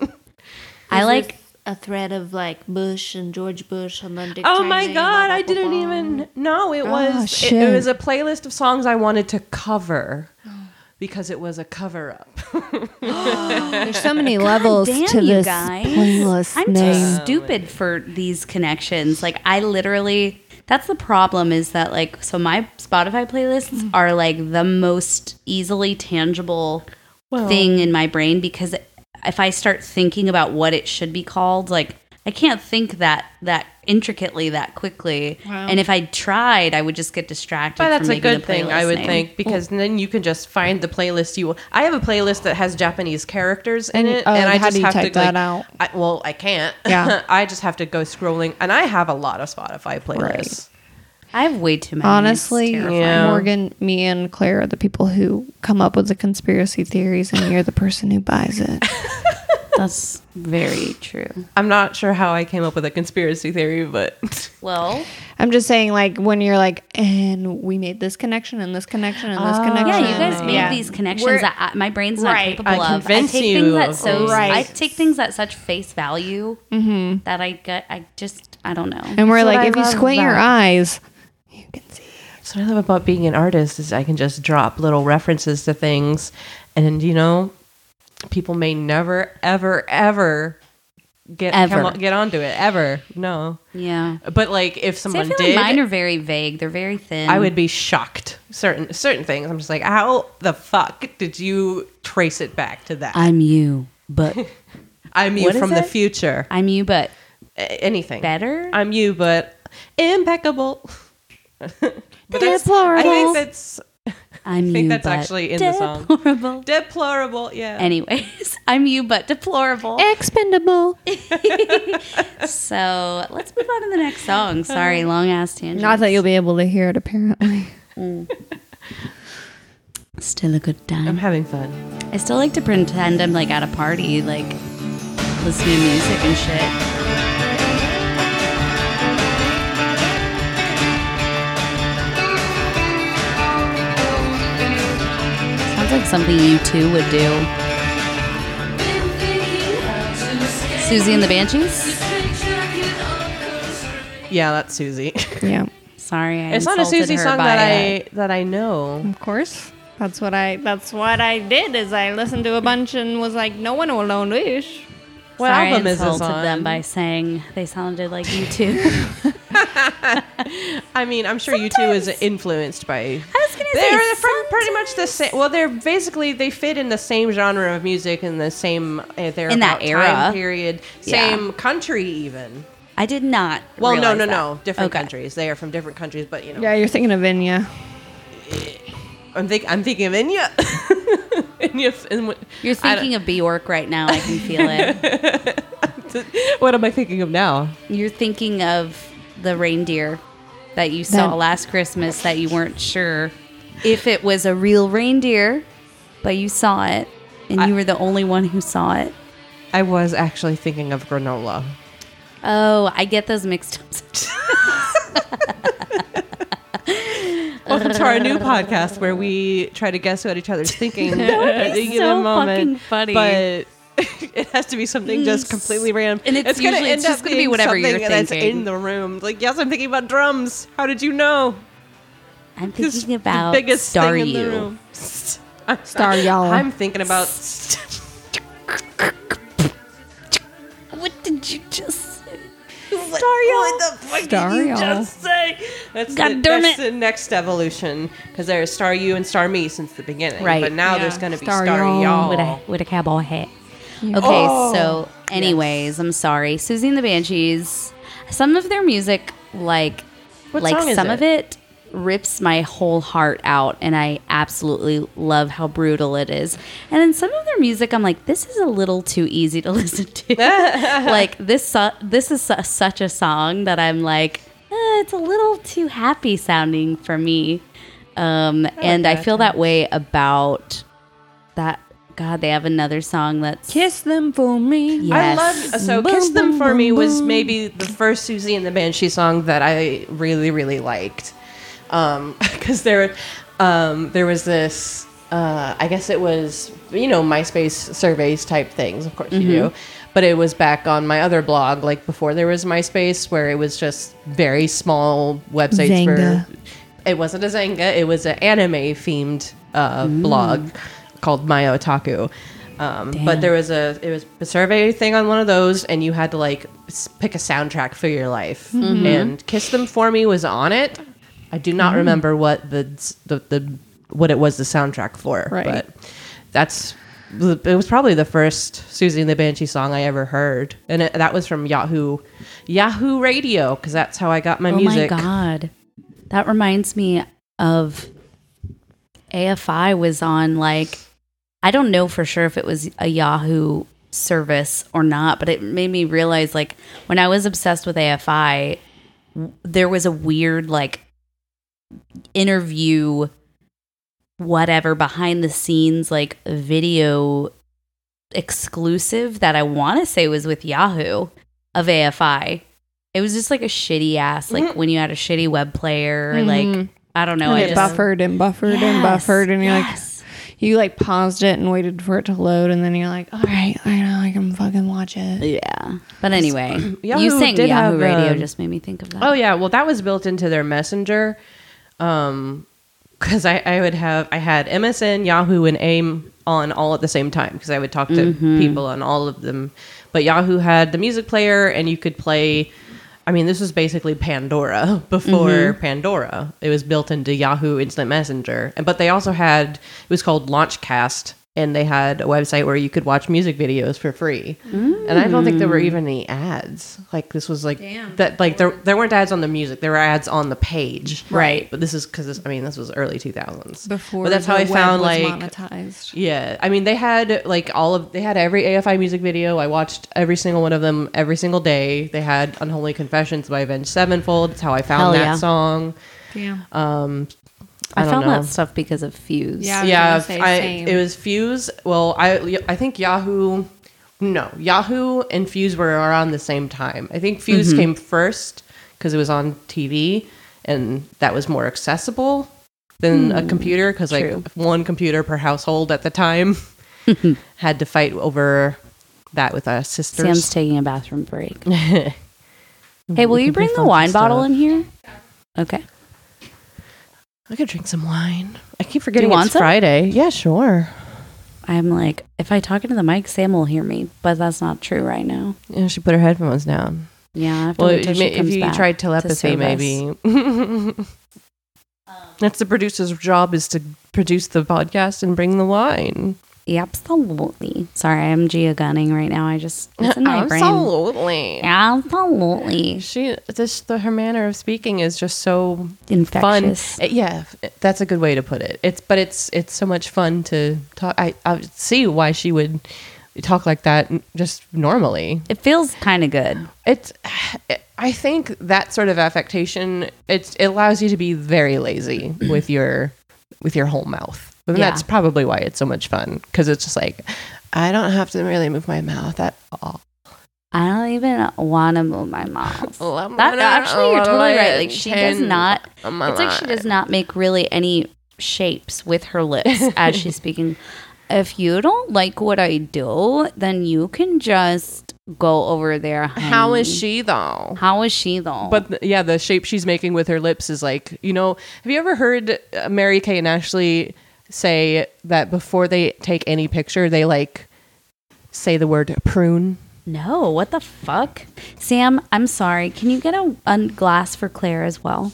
I like. a thread of like Bush and George Bush and then Dick Oh Cheney, my blah, god, blah, I didn't blah. even know it oh, was it, it was a playlist of songs I wanted to cover oh. because it was a cover up. There's so many levels damn to you this guys. playlist I'm name. too stupid for these connections. Like I literally that's the problem is that like so my Spotify playlists mm. are like the most easily tangible Well- thing in my brain because if I start thinking about what it should be called, like I can't think that that intricately that quickly. And if I tried, I would just get distracted. But that's from a good thing, I would name. think, because then you can just find the playlist you. I have a playlist that has Japanese characters in And, it, uh, and I how just do you have type to like, out? I, well, I can't. Yeah. I just have to go scrolling, and I have a lot of Spotify playlists. I have way too many. Honestly. Yeah. Morgan, me, and Claire are the people who come up with the conspiracy theories, and you're the person who buys it. that's very true. I'm not sure how I came up with a conspiracy theory, but Well, I'm just saying, like, when you're like, and we made this connection and this connection and this ah. connection. Yeah, you guys made Yeah. these connections We're- that I, my brain's not Right. capable I of. I convince take you things that of so those. I Right. take things at such face value mm-hmm. that I get. I just I don't know. And we're That's what like, I if you love squint your about- eyes, you can see. So what I love about being an artist is I can just drop little references to things, and you know, people may never, ever, ever get Ever. on- get onto it ever. No, yeah. but like if See, someone feel did, like mine are very vague. They're very thin. I would be shocked. Certain certain things, I'm just like, how the fuck did you trace it back to that? I'm you, but I'm you from the future. I'm you, but A- anything better. I'm you, but impeccable. but that's, I think that's I'm you, think that's but actually in the song. deplorable. deplorable. Yeah. Anyways, I'm you, but deplorable. Expendable. So let's move on to the next song. Uh-huh. Sorry, long ass tangent. Not that you'll be able to hear it, apparently. Mm. Still a good time. I'm having fun. I still like to pretend I'm like at a party, like listening to music and shit. Like something U2 would do. Siouxsie and the Banshees? Yeah, that's Siouxsie. Yeah, Sorry, I it's not a Siouxsie song that I that I know. of course. That's what I. That's what I did. Is I listened to a bunch and was like, no one will know this. What Sorry, album I is this insulted on? them by saying they sounded like U2. I mean, I'm sure you two is influenced by. I was gonna They're say from pretty much the same. Well, they're basically they fit in the same genre of music in the same. Uh, they're In that about era. time period, Yeah. same country even. I did not. Well, no, no, that. no. Different Okay. countries. They are from different countries, but you know. Yeah, you're thinking of Enya. I'm think I'm thinking of Enya. Enya and what- You're thinking of Bjork right now. I can feel it. what am I thinking of now? You're thinking of the reindeer that you saw That- last Christmas that you weren't sure if it was a real reindeer, but you saw it and you were the only one who saw it. I was actually thinking of granola. Oh, I get those mixed up. Welcome to our new podcast where we try to guess what each other's thinking at any so given moment. fucking funny. But it has to be something just completely random. And it's gonna usually- it's just gonna be whatever you're something that's in the room. Like, yes, I'm thinking about drums. How did you know? I'm It's thinking the about biggest Star thing in the You. room. Star Y'all. I'm thinking about. What did you just say? Star What the fuck Star did you Y'all. just say? That's, God the, damn that's it. the next evolution because there's Star You and Star Me since the beginning. Right. But now Yeah. there's going to be Star Y'all. Y'all. with a with a cowboy hat. Yeah. Okay, Oh, so anyways, I'm sorry. Siouxsie and the Banshees. Some of their music, like What like some it? of it rips my whole heart out and I absolutely love how brutal it is. And then some of their music I'm like this is a little too easy to listen to. like this so- this is su- such a song that I'm like eh, it's a little too happy sounding for me. Um and I feel that way about that God, they have another song that's Kiss them for me. Yes. I love so Boom, "Kiss Them boom, for boom, Me" was maybe the first Siouxsie and the Banshee song that I really really liked, because there um, there was this uh, I guess it was you know MySpace surveys type things, of course you do, but it was back on my other blog like before there was MySpace where it was just very small websites Xanga. for. It wasn't a Xanga. It was an anime themed uh, blog called My Otaku. Um, but there was a it was a survey thing on one of those, and you had to like s- pick a soundtrack for your life. And "Kiss Them for Me" was on it. I do not remember what the, the the what it was the soundtrack for, Right. but that's it was probably the first Siouxsie and the Banshee song I ever heard, and it, that was from Yahoo Yahoo Radio because that's how I got my music. oh my god, that reminds me of AFI was on like I don't know for sure if it was a Yahoo service or not, but it made me realize like when I was obsessed with AFI, there was a weird like interview whatever behind the scenes like video exclusive that I want to say was with Yahoo of AFI. It was just like a shitty ass, like mm-hmm. when you had a shitty web player, like mm-hmm. I don't know. And I it just buffered and buffered and buffered, and you're yes. like, you like paused it and waited for it to load, and then you're like, all right, I know I can fucking watch it. Yeah. But anyway, Yahoo you saying did Yahoo have, Radio um, just made me think of that. Oh yeah, well that was built into their messenger. Um because I, I would have I had MSN, Yahoo, and AIM on all at the same time because I would talk to people on all of them. But Yahoo had the music player and you could play I mean, this was basically Pandora before mm-hmm. Pandora. It was built into Yahoo Instant Messenger. And but they also had it was called Launchcast and they had a website where you could watch music videos for free. And I don't think there were even any ads. Like this was like that like there there weren't ads on the music. There were ads on the page. Right. But this is cuz I mean, this was early 2000s. Before But that's how the I found like monetized. yeah, I mean they had like all of they had every AFI music video. I watched every single one of them every single day. They had "Unholy Confessions" by Avenged Sevenfold. That's how I found Hell that yeah. song. Yeah. Um, I, I found know. that stuff because of Fuse. Yeah. I yeah, say I, same. it was Fuse. Well, I I think Yahoo. No, Yahoo and Fuse were around the same time. I think Fuse Mm-hmm. came first because it was on TV and that was more accessible than a computer because like one computer per household at the time had to fight over that with us sisters. Sam's taking a bathroom break. hey, will you bring the wine bottle in here? Okay. I could drink some wine. I keep forgetting want it's some? Friday. Yeah, sure. I'm like, if I talk into the mic, Sam will hear me, but that's not true right now. Yeah, she put her headphones down. Yeah, I have to Well, wait till if she if comes you back tried to telepathy, serve us. maybe. That's the producer's job is to produce the podcast and bring the wine. Absolutely. Sorry, I'm Gia gunning right now. I just it's in my brain. Absolutely. Absolutely. She just the, her manner of speaking is just so Infectious. fun. Uh, Yeah, f- that's a good way to put it. It's but it's it's so much fun to talk. I I see why she would talk like that n- just normally. It feels kind of good. It's I think that sort of affectation it's it allows you to be very lazy with your with your whole mouth. And Yeah. that's probably why it's so much fun because it's just like I don't have to really move my mouth at all. I don't even want to move my mouth. That, actually, you're totally right. Like she does not. It's like she does not make really any shapes with her lips as she's speaking. If you don't like what I do, then you can just go over there. How is she though? How is she though? But th- yeah, the shape she's making with her lips is like, you know, have you ever heard uh, Mary-Kate and Ashley say that before they take any picture, they like say the word prune? no, what the fuck, Sam? I'm sorry. Can you get a, a glass for Claire as well?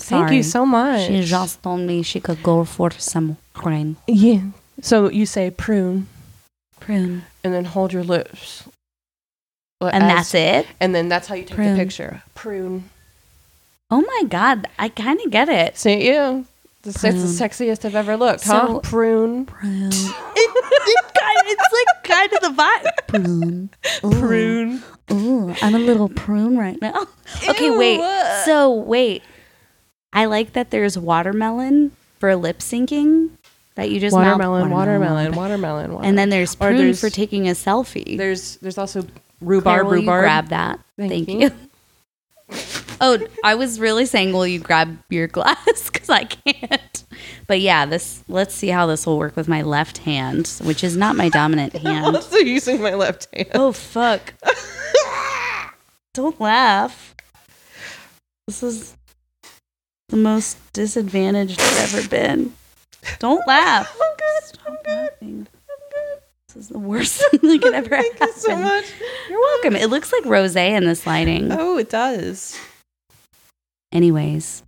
Thank you so much. She just told me she could go for some prune. yeah. So you say prune Prune. and then hold your lips. And as- that's it? And then that's how you take Prune. the picture. Prune. Oh my god, I kind of get it. See, yeah. It's the sexiest I've ever looked, So- huh? Prune. Prune. it's like kind of the vibe. Prune. Ooh. Prune. Ooh, I'm a little prune right now. Okay, wait. So wait. I like that there's watermelon for lip syncing that you just mouth- Watermelon, watermelon, watermelon, watermelon. And then there's Or prune there's- for taking a selfie. There's there's also Claire, rhubarb, will you rhubarb. grab that? Thank Thank, you. you. Oh, I was really saying, will you grab your glass? Because I can't. But yeah, this. Let's see how this will work with my left hand, which is not my dominant hand. I'm also using my left hand. Oh fuck! Don't laugh. This is the most disadvantaged I've ever been. Don't laugh. I'm good. I'm good. laughing. This is the worst thing that could ever Thank happen. you so much. You're welcome. It looks like rosé in this lighting. Oh, it does. Anyways,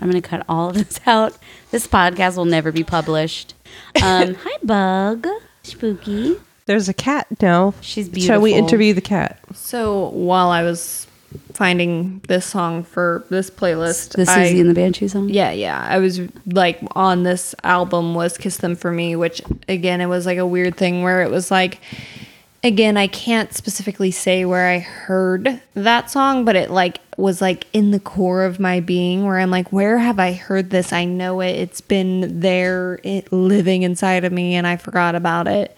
I'm gonna cut all of this out. This podcast will never be published. Um, hi, Bug. Spooky. There's a cat now. She's beautiful. Shall we interview the cat? So while I was finding this song for this playlist, the I, Siouxsie and the Banshee song? yeah, yeah, I was like on this album was "Kiss Them for Me," which again it was like a weird thing where it was like. Again, I can't specifically say where I heard that song, but it like was like in the core of my being where I'm like, where have I heard this? I know it. It's been there, it living inside of me, and I forgot about it.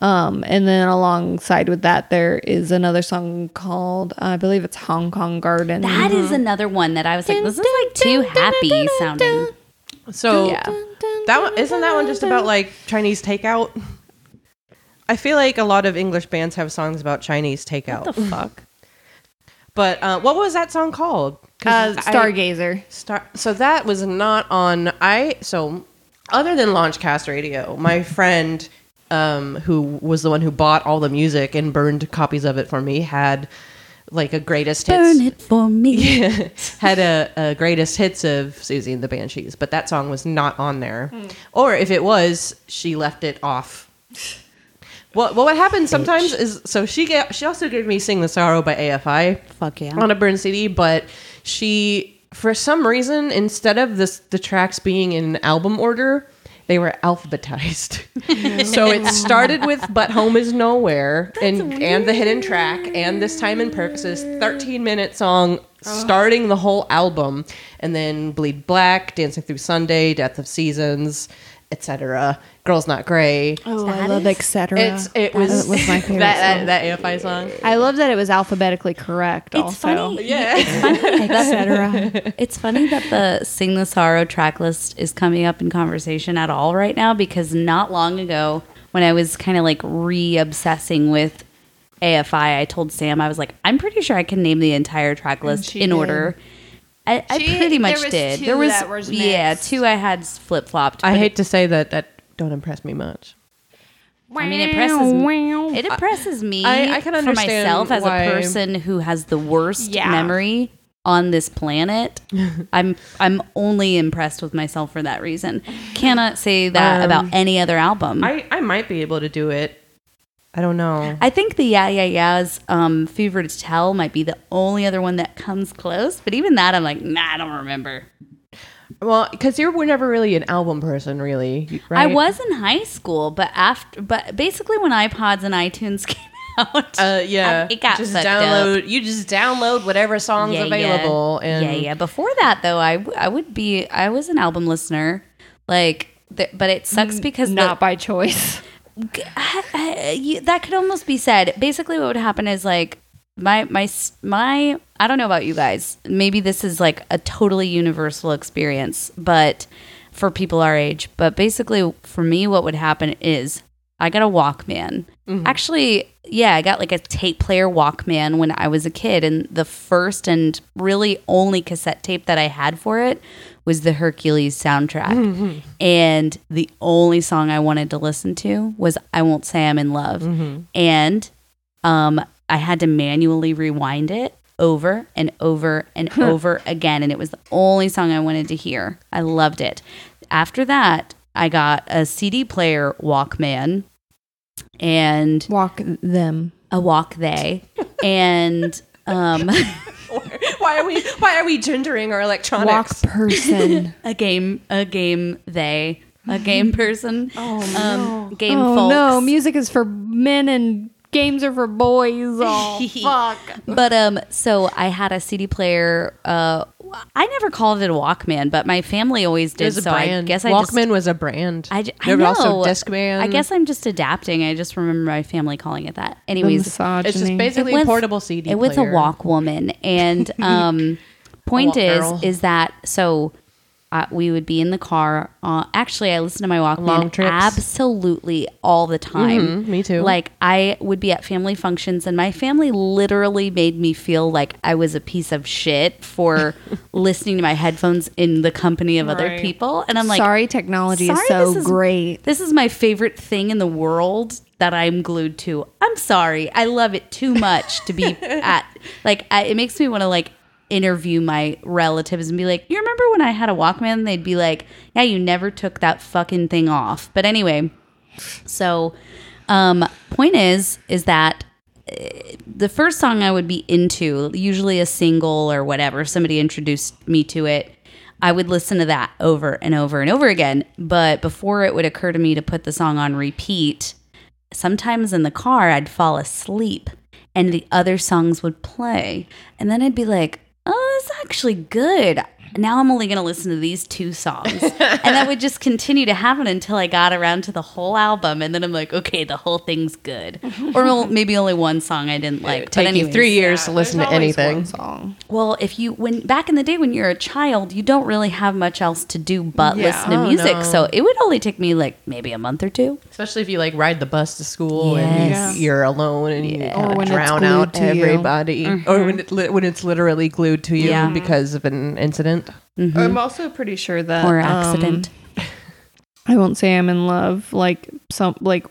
Um, and then alongside with that, there is another song called, I believe it's Hong Kong Garden. That is another one that I was like, this is like too happy sounding. So Yeah. that one isn't that one just about like Chinese takeout? I feel like a lot of English bands have songs about Chinese takeout. What the fuck? But uh, what was that song called? uh, I- Stargazer. Star- so that was not on I so other than Launchcast Radio, my friend um, who was the one who bought all the music and burned copies of it for me had like a greatest hits Burn it for me. had a, a greatest hits of Siouxsie and the Banshees, but that song was not on there. Or if it was, she left it off. Well what what would happen sometimes is so she get she also gave me "Sing the Sorrow" by AFI Fuck yeah. on a burn CD, but she for some reason instead of this the tracks being in album order, they were alphabetized. so it started with "But Home Is Nowhere" and and the hidden track, and this time in purposes, thirteen minute song starting the whole album, and then "Bleed Black," "Dancing Through Sunday," "Death of Seasons." Etc. Girls Not Gray. Oh, That I love etc. It's it was, That was my favorite that, song. that that AFI song. I love that it was alphabetically correct. It's also. funny. Yeah. It's funny. that- etc. It's funny that the Sing the Sorrow track list is coming up in conversation at all right now because not long ago, when I was kind of like re obsessing with AFI, I told Sam, I was like, I'm pretty sure I can name the entire track list in did. order. I, I She- pretty there much was did. two there was, that was yeah, two I had flip flopped. I hate to say that that don't impress me much. I mean, it impresses me. It impresses me I- I can for myself as why- a person who has the worst Yeah. memory on this planet. I'm I'm only impressed with myself for that reason. Cannot say that Um, about any other album. I, I might be able to do it. I don't know. I think the Yeah Yeah Yeahs um, Fever to Tell might be the only other one that comes close. But even that, I'm like, nah, I don't remember. Well, because you were never really an album person, really, right? I was in high school, but after, but basically when iPods and iTunes came out, Uh, yeah, um, it got just download. You just download whatever songs Yeah, available, yeah. and yeah, yeah. Before that, though, I I would be, I was an album listener, like, th- but it sucks because the- Not by choice. Uh, uh, you, that could almost be said. Basically, what would happen is like my my my. I don't know about you guys. Maybe this is like a totally universal experience, but for people our age. But basically, for me, what would happen is I got a Walkman. Mm-hmm. Actually, yeah, I got like a tape player Walkman when I was a kid, and the first and really only cassette tape that I had for it was the Hercules soundtrack. Mm-hmm. And the only song I wanted to listen to was I Won't Say I'm in Love. Mm-hmm. And um, I had to manually rewind it over and over and over again. And it was the only song I wanted to hear. I loved it. After that, I got a CD player Walkman and Walk them. a Walk They. and um, why are we why are we gendering our electronics? Walk person. a game, a game they, a game person. Oh, um, Game oh folks. no, music is for men and games are for boys. Oh fuck. But um, so I had a CD player. Uh, I never called it a Walkman, but my family always did. There's a so I guess I Walkman just. was a brand. I, j- I there know. was also Discman. I guess I'm just adapting. I just remember my family calling it that. Anyways, Misogyny. it's just basically It a portable CD. it was a player. walk woman and um point is girl. is that so uh, we would be in the car uh, actually i listen to my walkman Long trips. absolutely all the time Mhm, me too. like i would be at family functions and my family literally made me feel like i was a piece of shit for listening to my headphones in the company of other people and i'm like sorry, technology sorry, is so this is- great. this is my favorite thing in the world that I'm glued to. I'm sorry. I love it too much to be at like I, it makes me want to like interview my relatives and be like, "You remember when I had a Walkman?" They'd be like, "Yeah, you never took that fucking thing off." But anyway, so um point is is that uh, the first song I would be into, usually a single or whatever, somebody introduced me to it. I would listen to that over and over and over again. But before it would occur to me to put the song on repeat, sometimes in the car I'd fall asleep and the other songs would play. And then I'd be like, oh, it's actually good. Now I'm only going to listen to these two songs. and that would just continue to happen until I got around to the whole album. And then I'm like, okay, the whole thing's good. or maybe only one song I didn't like. Take but you three years to listen to anything. song. Well, if you when back in the day when you're a child, you don't really have much else to do but Yeah. listen to Oh, music. no. So it would only take me like maybe a month or two. Especially if you like ride the bus to school Yes. and you, you're alone and you Yeah. Or when it's drown out to you. everybody, or mm-hmm. when it when it's literally glued to you Yeah. because of an incident. I'm also pretty sure that Or um, accident. I won't say I'm in love. Like some like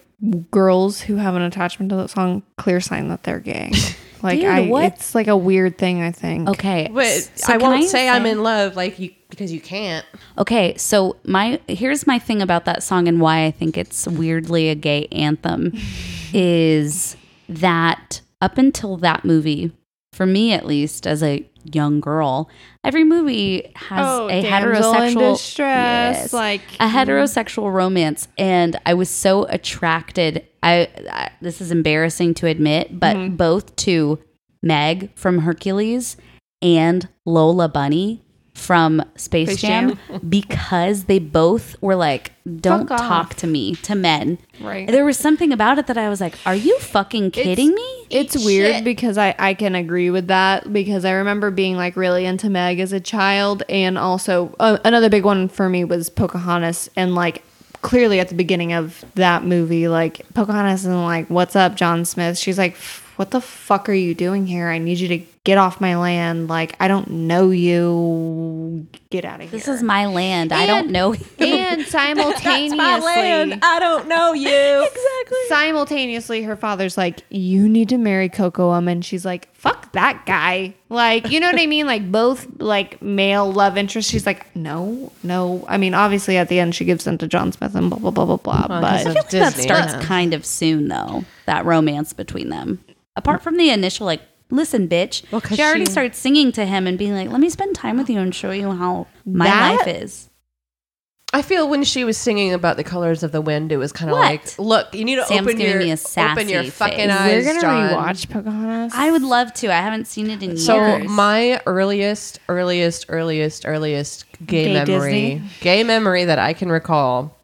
girls who have an attachment to that song, clear sign that they're gay. Like Dude, I, what? it's like a weird thing. I think. okay. But so I won't say I'm in love like you because you can't. Okay, so my here's my thing about that song and why I think it's weirdly a gay anthem is that up until that movie, for me at least, as a young girl, every movie has Oh, a heterosexual distress, Yes. like- a heterosexual romance, and I was so attracted. I, I this is embarrassing to admit, but Mm-hmm. both to Meg from Hercules and Lola Bunny from Space, Space Jam, because they both were like, "Don't Fuck off. talk to me," to men. Right. There was something about it that I was like, "Are you fucking kidding me?" It's weird because I, I can agree with that because I remember being like really into Meg as a child and also uh, another big one for me was Pocahontas and like clearly at the beginning of that movie like Pocahontas and like what's up John Smith she's like what the fuck are you doing here I need you to get off my land like I don't know you get out of here This is my land. I don't know. you. and simultaneously I don't know you. Exactly. Simultaneously her father's like you need to marry coco um and she's like fuck that guy. Like, you know what I mean? Like both like male love interests. She's like, no, no. I mean, obviously at the end she gives in to John Smith and blah blah blah blah blah. Well, but he's a- that Disney, starts yeah. kind of soon though. That romance between them. Apart from the initial like, listen, bitch. Well, 'cause she already she- starts singing to him and being like, "Let me spend time with you and show you how my That- life is." I feel when she was singing about the colors of the wind, it was kind of like, look, you need to Sam's open your me a open your fucking face. eyes, we're gonna John. rewatch Pocahontas. I would love to. I haven't seen it in So years. my earliest, earliest, earliest, earliest gay, Gay memory, Disney? gay memory that I can recall,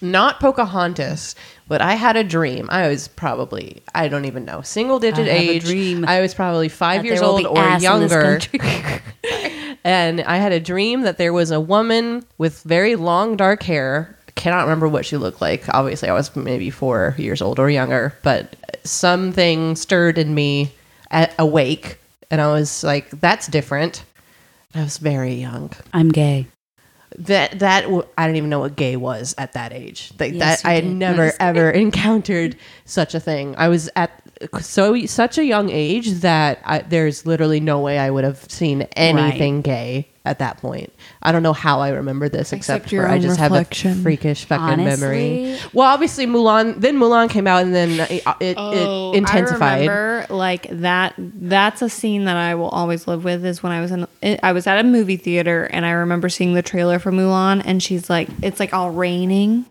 not Pocahontas, but I had a dream. I was probably, I don't even know, single digit I age. dream I was probably five that years old or ass in this younger. and I had a dream that there was a woman with very long dark hair. Cannot remember what she looked like. Obviously, I was maybe four years old or younger, but something stirred in me at awake, and I was like, "That's different." I was very young. I'm gay. That that w- I don't even know what gay was at that age. Like Yes, that you I had did. never Nice. ever encountered such a thing. I was at so such a young age that I, there's literally no way I would have seen anything gay at that point. I don't know how I remember this except, Except for I just reflection. have a freakish fucking memory. Well, obviously Mulan. Then Mulan came out, and then it, it, Oh, it intensified. I remember like that. That's a scene that I will always live with. Is when I was in, I was at a movie theater and I remember seeing the trailer for Mulan, and she's like, it's like all raining.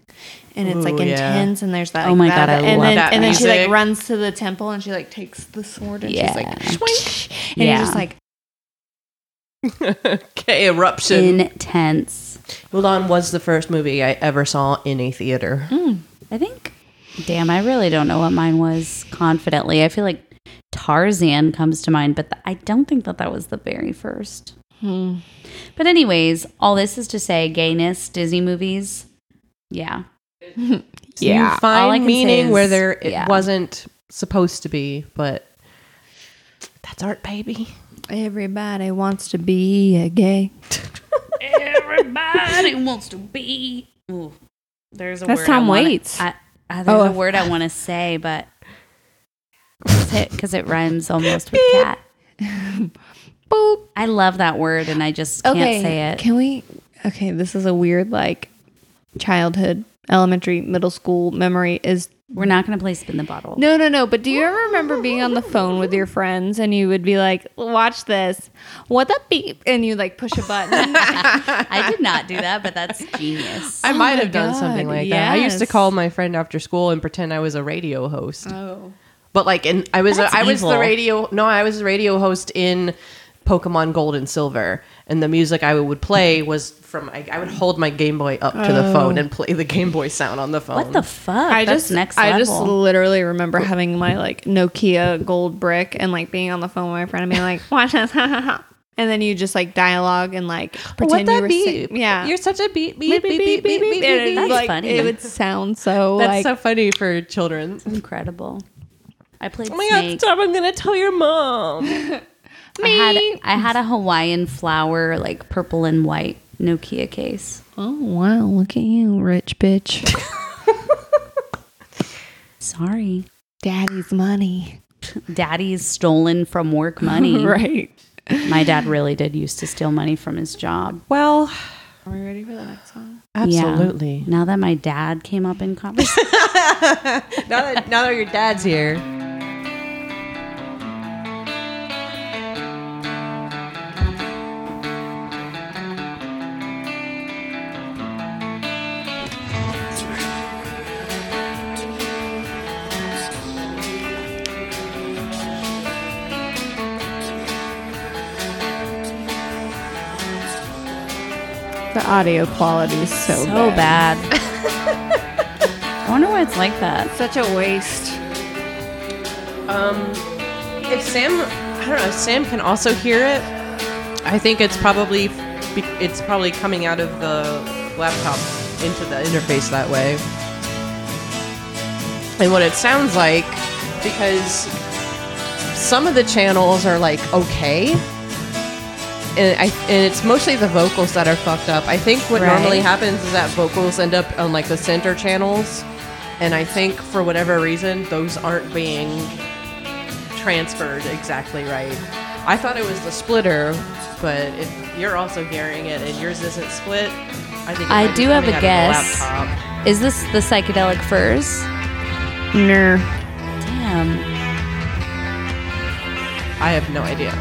And it's like Ooh, yeah. intense, and there's that. Oh my like, God, I and love then, that And then she like runs to the temple, and she like takes the sword, and Yeah. she's like, Schwink. and Yeah. you're just like, gay eruption. Intense. Mulan was the first movie I ever saw in a theater. I think. Damn, I really don't know what mine was confidently. I feel like Tarzan comes to mind, but th- I don't think that that was the very first. hmm. But anyways, all this is to say, gayness, Disney movies, yeah, you find meaning say where is- there it yeah. wasn't supposed to be, but that's art, baby. Everybody wants to be a gay. everybody wants to be. Ooh, there's a That's word Tom I wanna- Waits. I, I, there's Oh, a word I want to say, but because it rhymes almost with cat. Boop. I love that word, and I just can't okay, say it. Can we? Okay, this is a weird like childhood, elementary, middle school memory. Is We're not going to play spin the bottle. no, no, no. But do you ever remember being on the phone with your friends and you would be like, "Watch this, what the beep," and you like push a button? I did not do that, but that's genius. I Oh might my have done God, something like that. I used to call my friend after school and pretend I was a radio host. oh, But like, and I was That's I was the radio. No, I was the radio host in Pokemon Gold and Silver, and the music I would play was from. I, I would hold my Game Boy up to the oh. phone and play the Game Boy sound on the phone. what the fuck? I that's just next I just literally remember having my like Nokia gold brick and like being on the phone with my friend and being like, "Watch this," and then you just like dialogue and like pretend what you that were beep? sing- yeah. you're such a beep beep beep beep beep beep. beep, and beep. That's like, funny. It would sound so That's like so funny for children. incredible. I played Oh my god! Snake. Stop! I'm gonna tell your mom. I had I had a Hawaiian flower, like purple and white Nokia case. Oh wow, look at you, rich bitch. Sorry, Daddy's money. Daddy's stolen from work money. right. My dad really did used to steal money from his job. Well, Are we ready for the next song? Yeah. absolutely. Now that my dad came up in conversation, now that now that your dad's here. Audio quality is so, so bad. I wonder why it's like that. Such a waste. Um, if Sam, I don't know, if Sam can also hear it. I think it's probably it's probably coming out of the laptop into the interface that way. And what it sounds like, because some of the channels are like okay, and I and it's mostly the vocals that are fucked up. I think what Right. normally happens is that vocals end up on like the center channels, and I think for whatever reason those aren't being transferred exactly right. I thought it was the splitter, but if you're also hearing it and yours isn't split, I think it I be do have a out of the guess. laptop. Is this the psychedelic furs? No. Damn. I have no idea.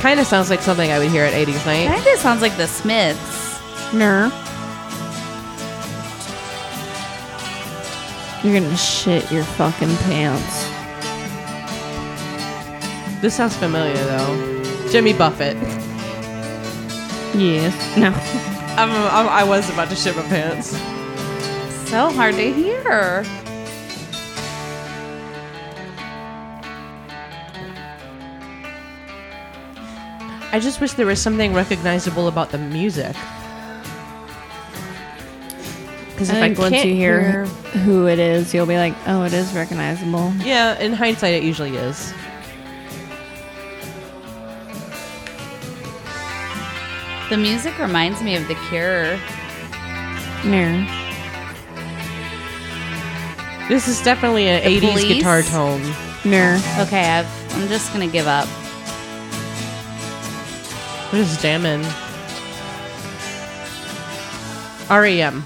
Kind of sounds like something I would hear at 80s night. Kind of sounds like the Smiths. Ner. You're gonna shit your fucking pants. This sounds familiar though. Jimmy Buffett. Yes. No. I'm, I'm, I was about to shit my pants. So hard to hear. I just wish there was something recognizable about the music. Because if I think once you hear who it is, you'll be like, oh, it is recognizable. yeah, in hindsight, it usually is. The music reminds me of The Cure. Ner. This is definitely an The 80s Police? guitar tone. Ner. Okay, I've, I'm just gonna give up. We're just jamming. REM.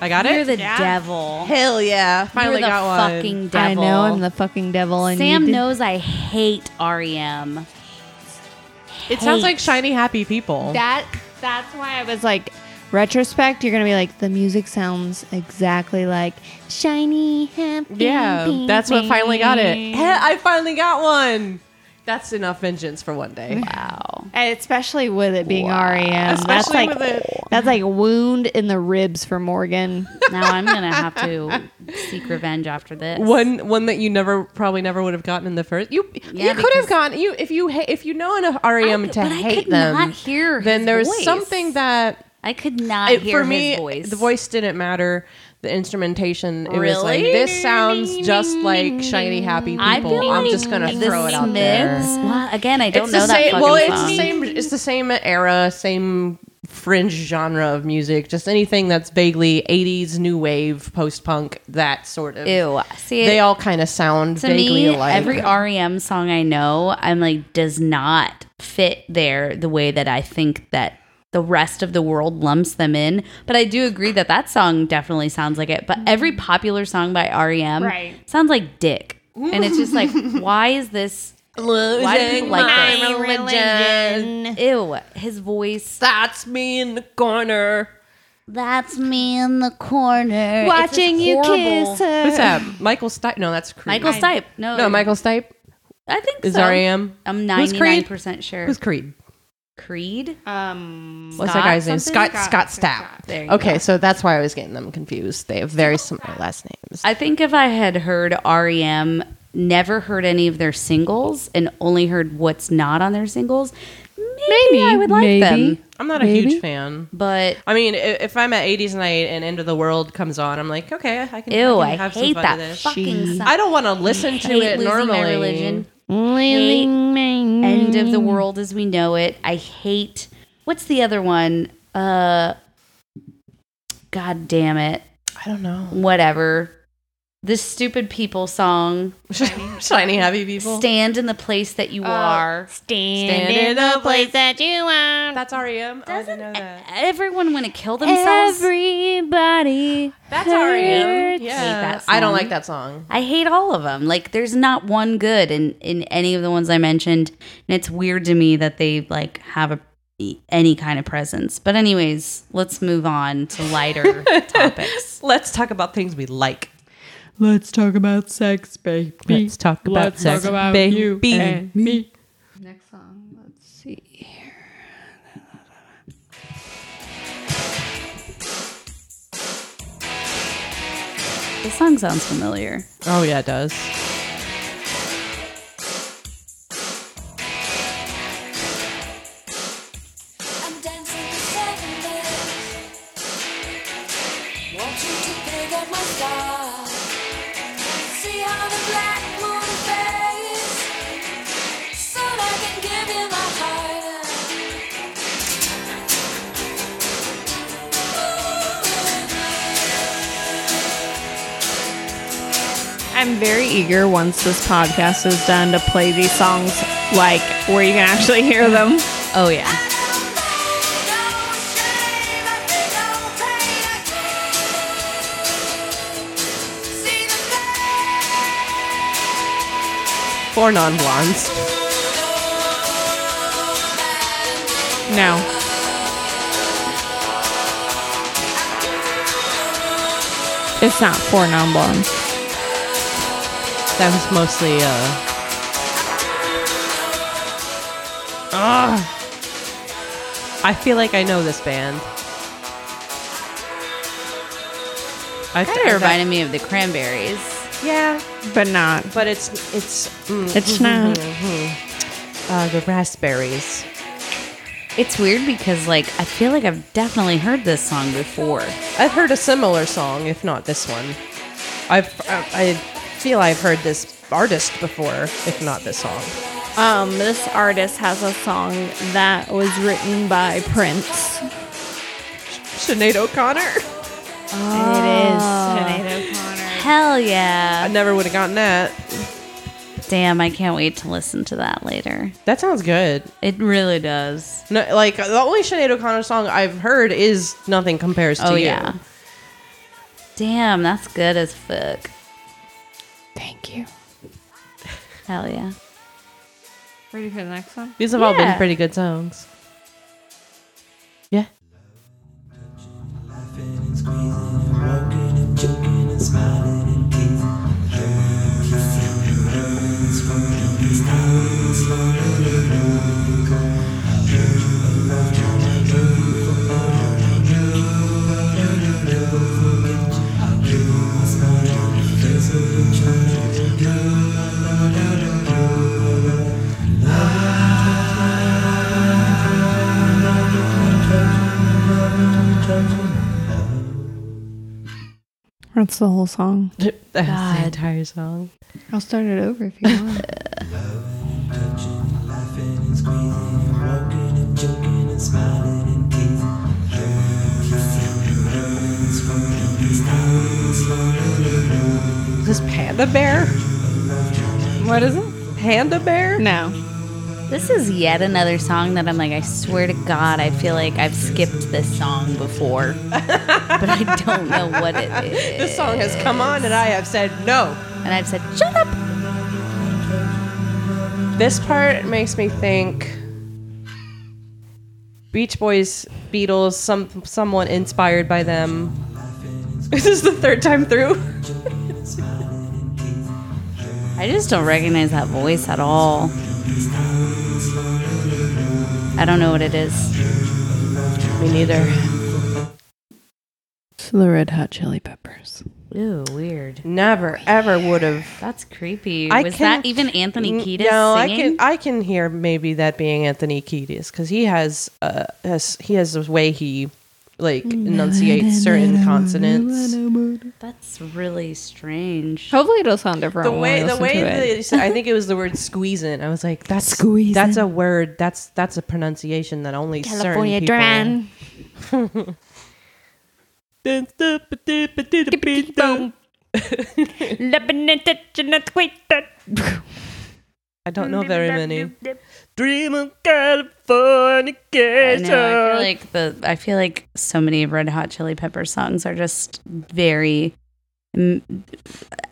I got it. You're it. the devil. Hell yeah! Finally You're the got one. fucking devil. I know I'm the fucking devil. And Sam you did- knows I hate REM. It sounds like shiny happy people. that. That's why I was like, retrospect. You're gonna be like, the music sounds exactly like shiny happy. yeah, that's what finally got it. Heh, I finally got one. That's enough vengeance for one day. Wow. And especially with it being REM. that's like with it. that's like a wound in the ribs for Morgan. Now I'm gonna have to seek revenge after this. One one that you never probably never would have gotten in the first. You Yeah, you could have because- gotten you if you ha- if you know enough REM I- to but I hate could them. not hear then his there's voice. something that I could not it- hear for me his voice. the voice didn't matter. The instrumentation, it was like Really? this sounds just like shiny happy people. I feel I'm like just gonna the throw it out there. Smiths- again, I don't it's know the that same. fucking Well, it's song. the same. It's the same era, same fringe genre of music. Just anything that's vaguely '80s new wave, post punk, that sort of. Ew. See, They all kind of sound to vaguely me, alike. every REM song I know, I'm like, does not fit there the way that I think that the rest of the world lumps them in. But I do agree that that song definitely sounds like it. But mm-hmm. every popular song by REM Right. sounds like Dick. And it's just like, why is this? Why do people like this? religion. Ew, his voice. That's me in the corner. That's me in the corner. Watching you horrible. kiss her. Who's that? Michael Stipe? No, that's Creed. Michael Stipe. No, No, Michael Stipe I think is so. REM. I'm Who's Creed? 99% sure. Who's Creed? Creed? Um, What's that guy's name? something? Scott Scott Stapp. There you Okay, go. so that's why I was getting them confused. They have very similar last names. I think if I had heard REM, never heard any of their singles, and only heard what's not on their singles, maybe, Maybe, I would like maybe. them. I'm not a huge fan. But I mean, if I'm at 80s night and End of the World comes on, I'm like, okay, I can. ew, I, I, can have some hate fun that with this. fucking song. I don't want to listen to hate it losing normally. my religion. Lilling Mang. End of the world as we know it. I hate. What's the other one? Uh, God damn it. I don't know. Whatever. This stupid people song. Shiny happy people. Stand in the place that you uh, are. Stand, Stand in in the place place- that you are. That's REM. Oh, I Doesn't didn't know that. everyone want to kill themselves? Everybody. That's REM. hurts. Yeah, Hate that I don't like that song. I hate all of them. Like, there's not one good in in any of the ones I mentioned, and it's weird to me that they like have a any kind of presence. But anyways, let's move on to lighter topics. Let's talk about things we like. Let's talk about sex, baby. Let's talk about Let's sex, talk about baby. you and me. Next song. Let's see. This song sounds familiar. Oh yeah, it does. I'm very eager once this podcast is done to play these songs like where you can actually hear them. Oh yeah. Four non-blondes. No. It's not four non blondes. That was mostly uh Ah. I feel like I know this band. I Kind of reminded me of the Cranberries. Yeah, But not. but it's it's mm, It's not. uh, the raspberries. It's weird because like I feel like I've definitely heard this song before. I've heard a similar song, if not this one. I've I I feel I've heard this artist before, if not this song. Um, this artist has a song that was written by Prince. Sinead O'Connor. It is Sinead O'Connor. Hell yeah. I never would have gotten that. Damn, I can't wait to listen to that later. That sounds good. It really does. No, like the only Sinead O'Connor song I've heard is "Nothing Compares to Oh You." yeah. Damn, that's good as fuck. Thank you. Hell yeah. Ready for the next one? These have all been Yeah. pretty good songs. Yeah. That's the whole song. That's the entire song. I'll start it over if you want. Is this Panda Bear? what is it? Panda Bear? No. This is yet another song that I'm like, I swear to God, I feel like I've skipped this song before, but I don't know what it is. This song has come on and I have said no. And I've said, shut up. This part makes me think Beach Boys, Beatles, some someone inspired by them. This is the third time through. I just don't recognize that voice at all. I don't know what it is. Me neither. It's the Red Hot Chili Peppers. Ooh, weird. Never ever would have. That's creepy. I Was can- that even Anthony N- Kiedis No, I can I can hear maybe that being Anthony Kiedis because he has uh has he has a way he like enunciate certain consonants. That's really strange. Hopefully it'll sound different. The way the way that they said- I think it was the word squeezing. I was like, that's Squeezin'. That's a word. That's that's a pronunciation that only California certain people. Dran. I don't know very many. Dream of California. I know. I feel like the. I feel like so many Red Hot Chili Pepper songs are just very.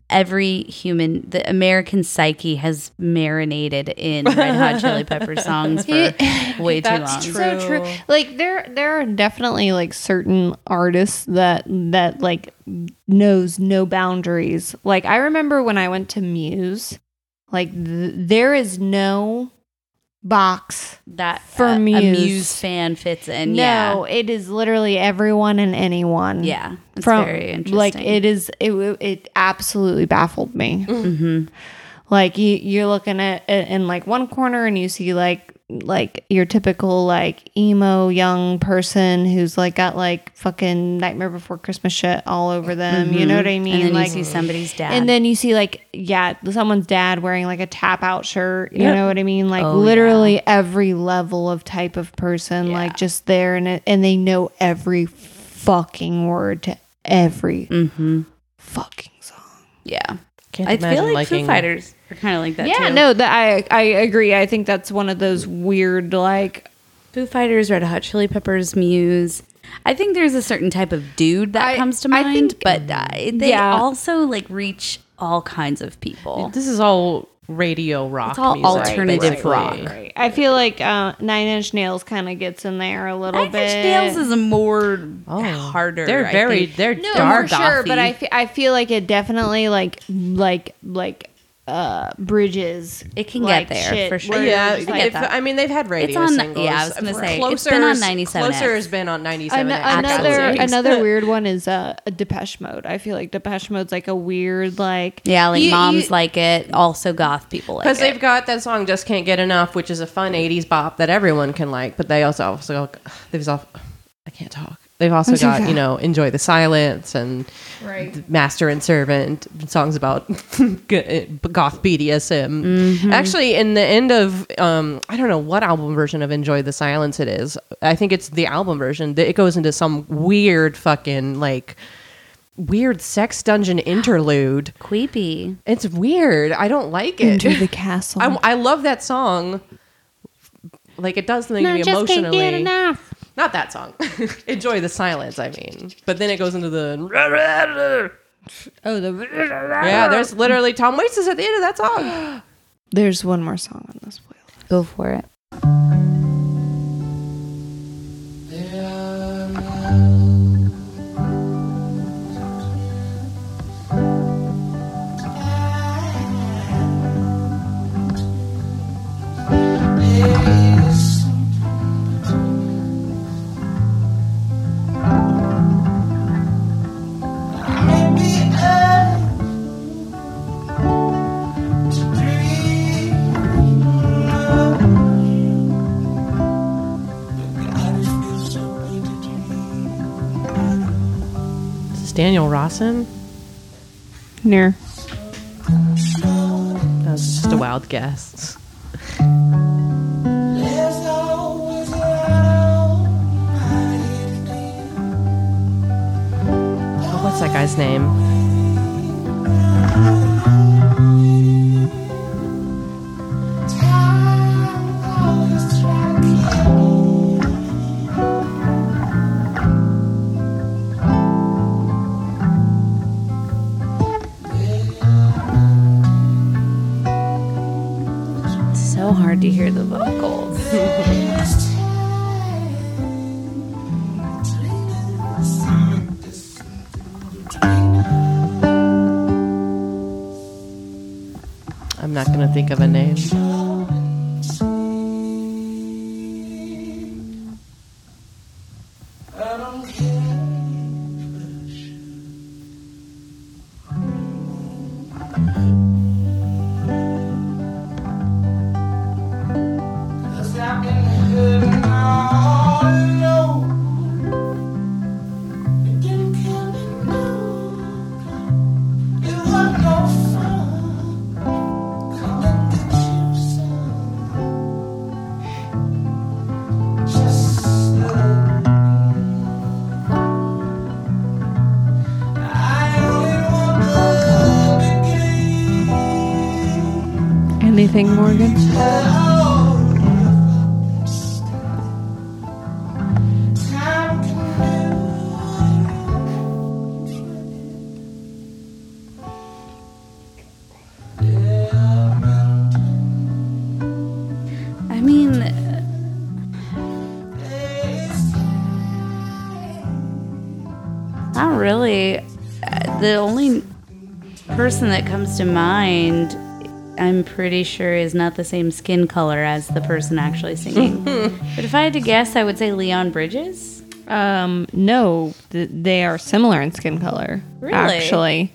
Every human, the American psyche has marinated in Red Hot Chili Pepper songs for way too long. That's true. so true. Like there, there are definitely like certain artists that that like knows no boundaries. Like I remember when I went to Muse, like th- there is no box. That For uh, a Muse. Fan fits in. no, Yeah, it is literally everyone and anyone. yeah, it's from very interesting. like it is. It it absolutely baffled me. hmm Like you, you're looking at it in like one corner and you see like like your typical like emo young person who's like got like fucking Nightmare Before Christmas shit all over them. You know what I mean? Mm-hmm. And then like you see somebody's dad. and then you see like yeah, someone's dad wearing like a tap out shirt. You Yeah. know what I mean? Like Oh, literally every level of type of person, Yeah. like just there and it, and they know every fucking word to every hmm fucking song. yeah, can't I feel like liking Foo Fighters are kind of like that Yeah, too. no, that I I agree. I think that's one of those weird like Foo Fighters, Red Hot Chili Peppers, Muse. I think there's a certain type of dude that I- comes to I mind, think- but uh, they Yeah. also like reach all kinds of people. This is all radio rock. It's all music, alternative basically. rock. Right. I feel like uh, Nine Inch Nails kind of gets in there a little Nine bit. Inch Nails is a more Oh, harder. They're I very. think. They're no, dark. for sure, but gothy. I fe- I feel like it definitely like like like uh bridges. It can like, get there, shit for sure. where Yeah, just I like- if. I mean they've had radio on- singles. yeah, I was gonna For say, it's been on 97X. Closer has been on 97. An- another another weird one is uh, a Depeche Mode. I feel like Depeche Mode's like a weird like Yeah, like You- moms you- like it. Also, goth people like because they've got that song "Just Can't Get Enough," which is a fun '80s bop that everyone can like. But they also also they've also I can't talk. They've also so got you know "Enjoy the Silence" and Right. "Master and Servant" songs about goth BDSM. Mm-hmm. Actually, in the end of um, I don't know what album version of "Enjoy the Silence" it is. I think it's the album version. It goes into some weird fucking like weird sex dungeon interlude. Creepy. It's weird. I don't like it. Into the castle. I, I love that song. Like it does something to me emotionally. Not that song. Enjoy the silence. I mean, but then it goes into the. oh, the Yeah, there's literally Tom Waits is at the end of that song. there's one more song on this playlist. Go for it. Rawson? Near. That was just a wild guess. What's that guy's name? Think of a name. The only person that comes to mind, I'm pretty sure, is not the same skin color as the person actually singing. but if I had to guess, I would say Leon Bridges. Um, no, th- they are similar in skin color. Really? Actually.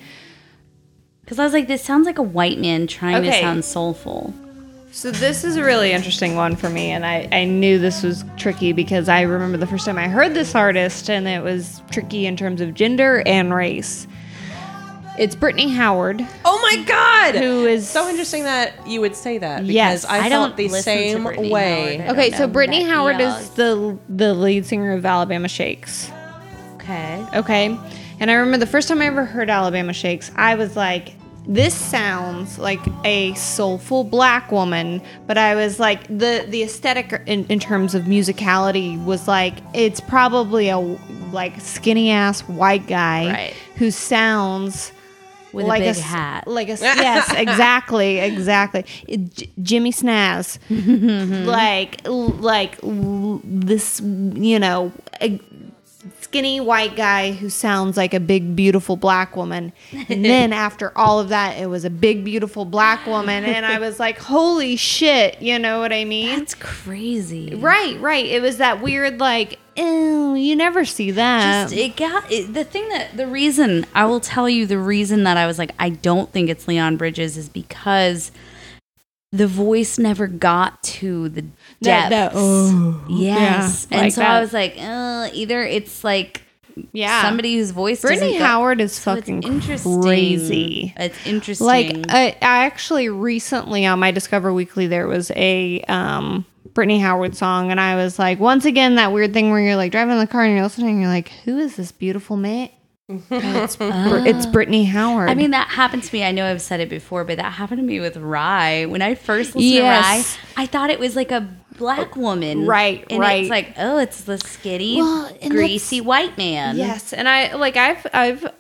Because I was like, this sounds like a white man trying to Okay. sound soulful. So this is a really interesting one for me, and I, I knew this was tricky because I remember the first time I heard this artist, and it was tricky in terms of gender and race. It's Brittany Howard, Oh my god! who is so interesting that you would say that because Yes. I, I felt don't the listen to same Brittany way. Howard. I Okay, don't so know Brittany that Howard is the the lead singer of Alabama Shakes. Okay. Okay, and I remember the first time I ever heard Alabama Shakes, I was like, this sounds like a soulful black woman, but I was like the the aesthetic in, in terms of musicality was like it's probably a like skinny ass white guy Right. who sounds With a big s- hat. like a yes, exactly, exactly. J- Jimmy Snaz, like like l- this, you know, a skinny white guy who sounds like a big beautiful black woman. And then after all of that, it was a big beautiful black woman, and I was like, holy shit, you know what I mean? That's crazy. Right, right. It was that weird, like, ew, you never see that. Just it got it, the thing that the reason I will tell you the reason that I was like I don't think it's Leon Bridges is because the voice never got to the That- depth. that, oh, yes, yeah, and like so that. I was like, uh, either it's like yeah. somebody whose voice Brittany Howard is So it's fucking interesting. crazy. It's interesting. Like I, I actually recently on my Discover Weekly there was a um Brittany Howard song and I was like once again that weird thing where you're like driving in the car and you're listening and you're like who is this beautiful man? It's, ah. Br- it's Brittany Howard. I mean, that happened to me. I know I've said it before, but that happened to me with Rhye. When I first listened Yes. to Rhye, I thought it was like a black woman. Right, and right. It's like, oh, it's the skinny, Well, greasy white man. Yes, and I like I've I've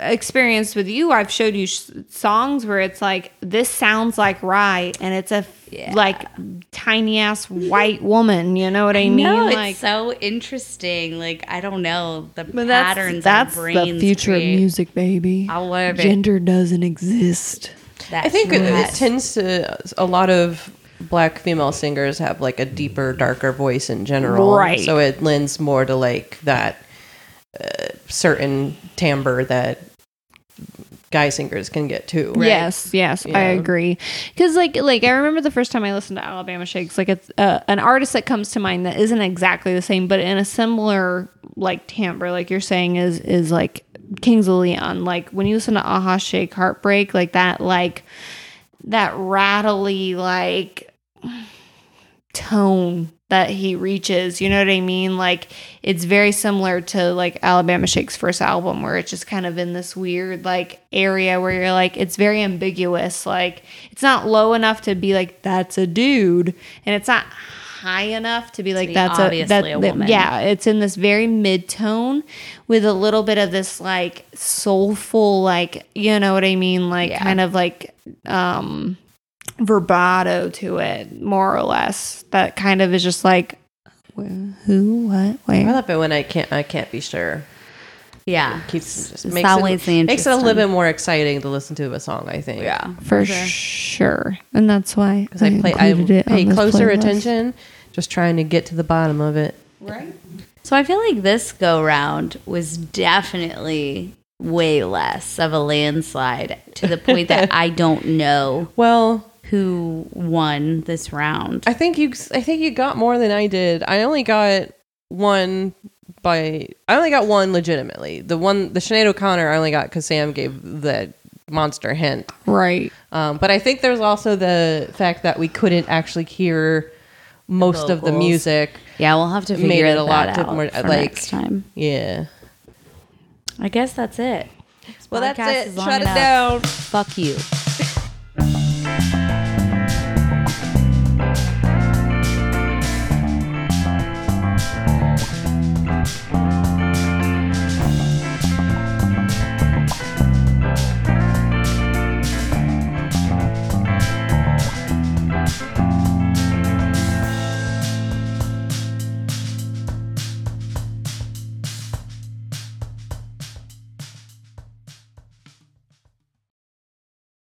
experienced with you. I've showed you sh- songs where it's like this sounds like Rhye, and it's a Yeah. like tiny ass white woman. You know what I, mean? No, it's like so interesting. Like I don't know the but that's patterns. that's our brains the future create. of music, baby. I love it. Gender doesn't exist. That's I think it, it tends to a lot of black female singers have like a deeper, darker voice in general, Right. So it lends more to like that uh, certain timbre that guy singers can get too. Yes, yes, I agree. Because like, like I remember the first time I listened to Alabama Shakes, like it's uh, an artist that comes to mind that isn't exactly the same, but in a similar like timbre, like you're saying, is is like Kings of Leon. Like when you listen to Aha Shake Heartbreak, like that, like that rattly like tone that he reaches you know what i mean? Like it's very similar to like alabama shake's first album where it's just kind of in this weird like area where you're like it's very ambiguous. Like it's not low enough to be like that's a dude. And it's not high enough to be like be that's a, obviously that, a that- woman. yeah. It's in this very mid tone with a little bit of this like soulful like you know what i mean? Like Yeah. kind of like um verbato to it, more or less. That kind of is just like wh- who, what, I love it when I can't I can't be sure. yeah. Keeps just It's makes always it, the makes it a little bit more exciting to listen to a song. I think. Yeah. For sure. and that's why because I play I it pay closer playlist. attention, just trying to get to the bottom of it. Right. So I feel like this go round was definitely way less of a landslide to the point that I don't know Well, who won this round. I think you I think you got more than I did. I only got one by I only got one legitimately. The one the Sinead O'Connor I only got because Sam gave the monster hint. Right. Um, but I think there's also the fact that we couldn't actually hear most of the music. Yeah, we'll have to Made figure it it a a lot lot out more, for like- next time. Yeah. I guess that's it. This Well, that's podcast it. is long Shut it enough. down. Fuck you.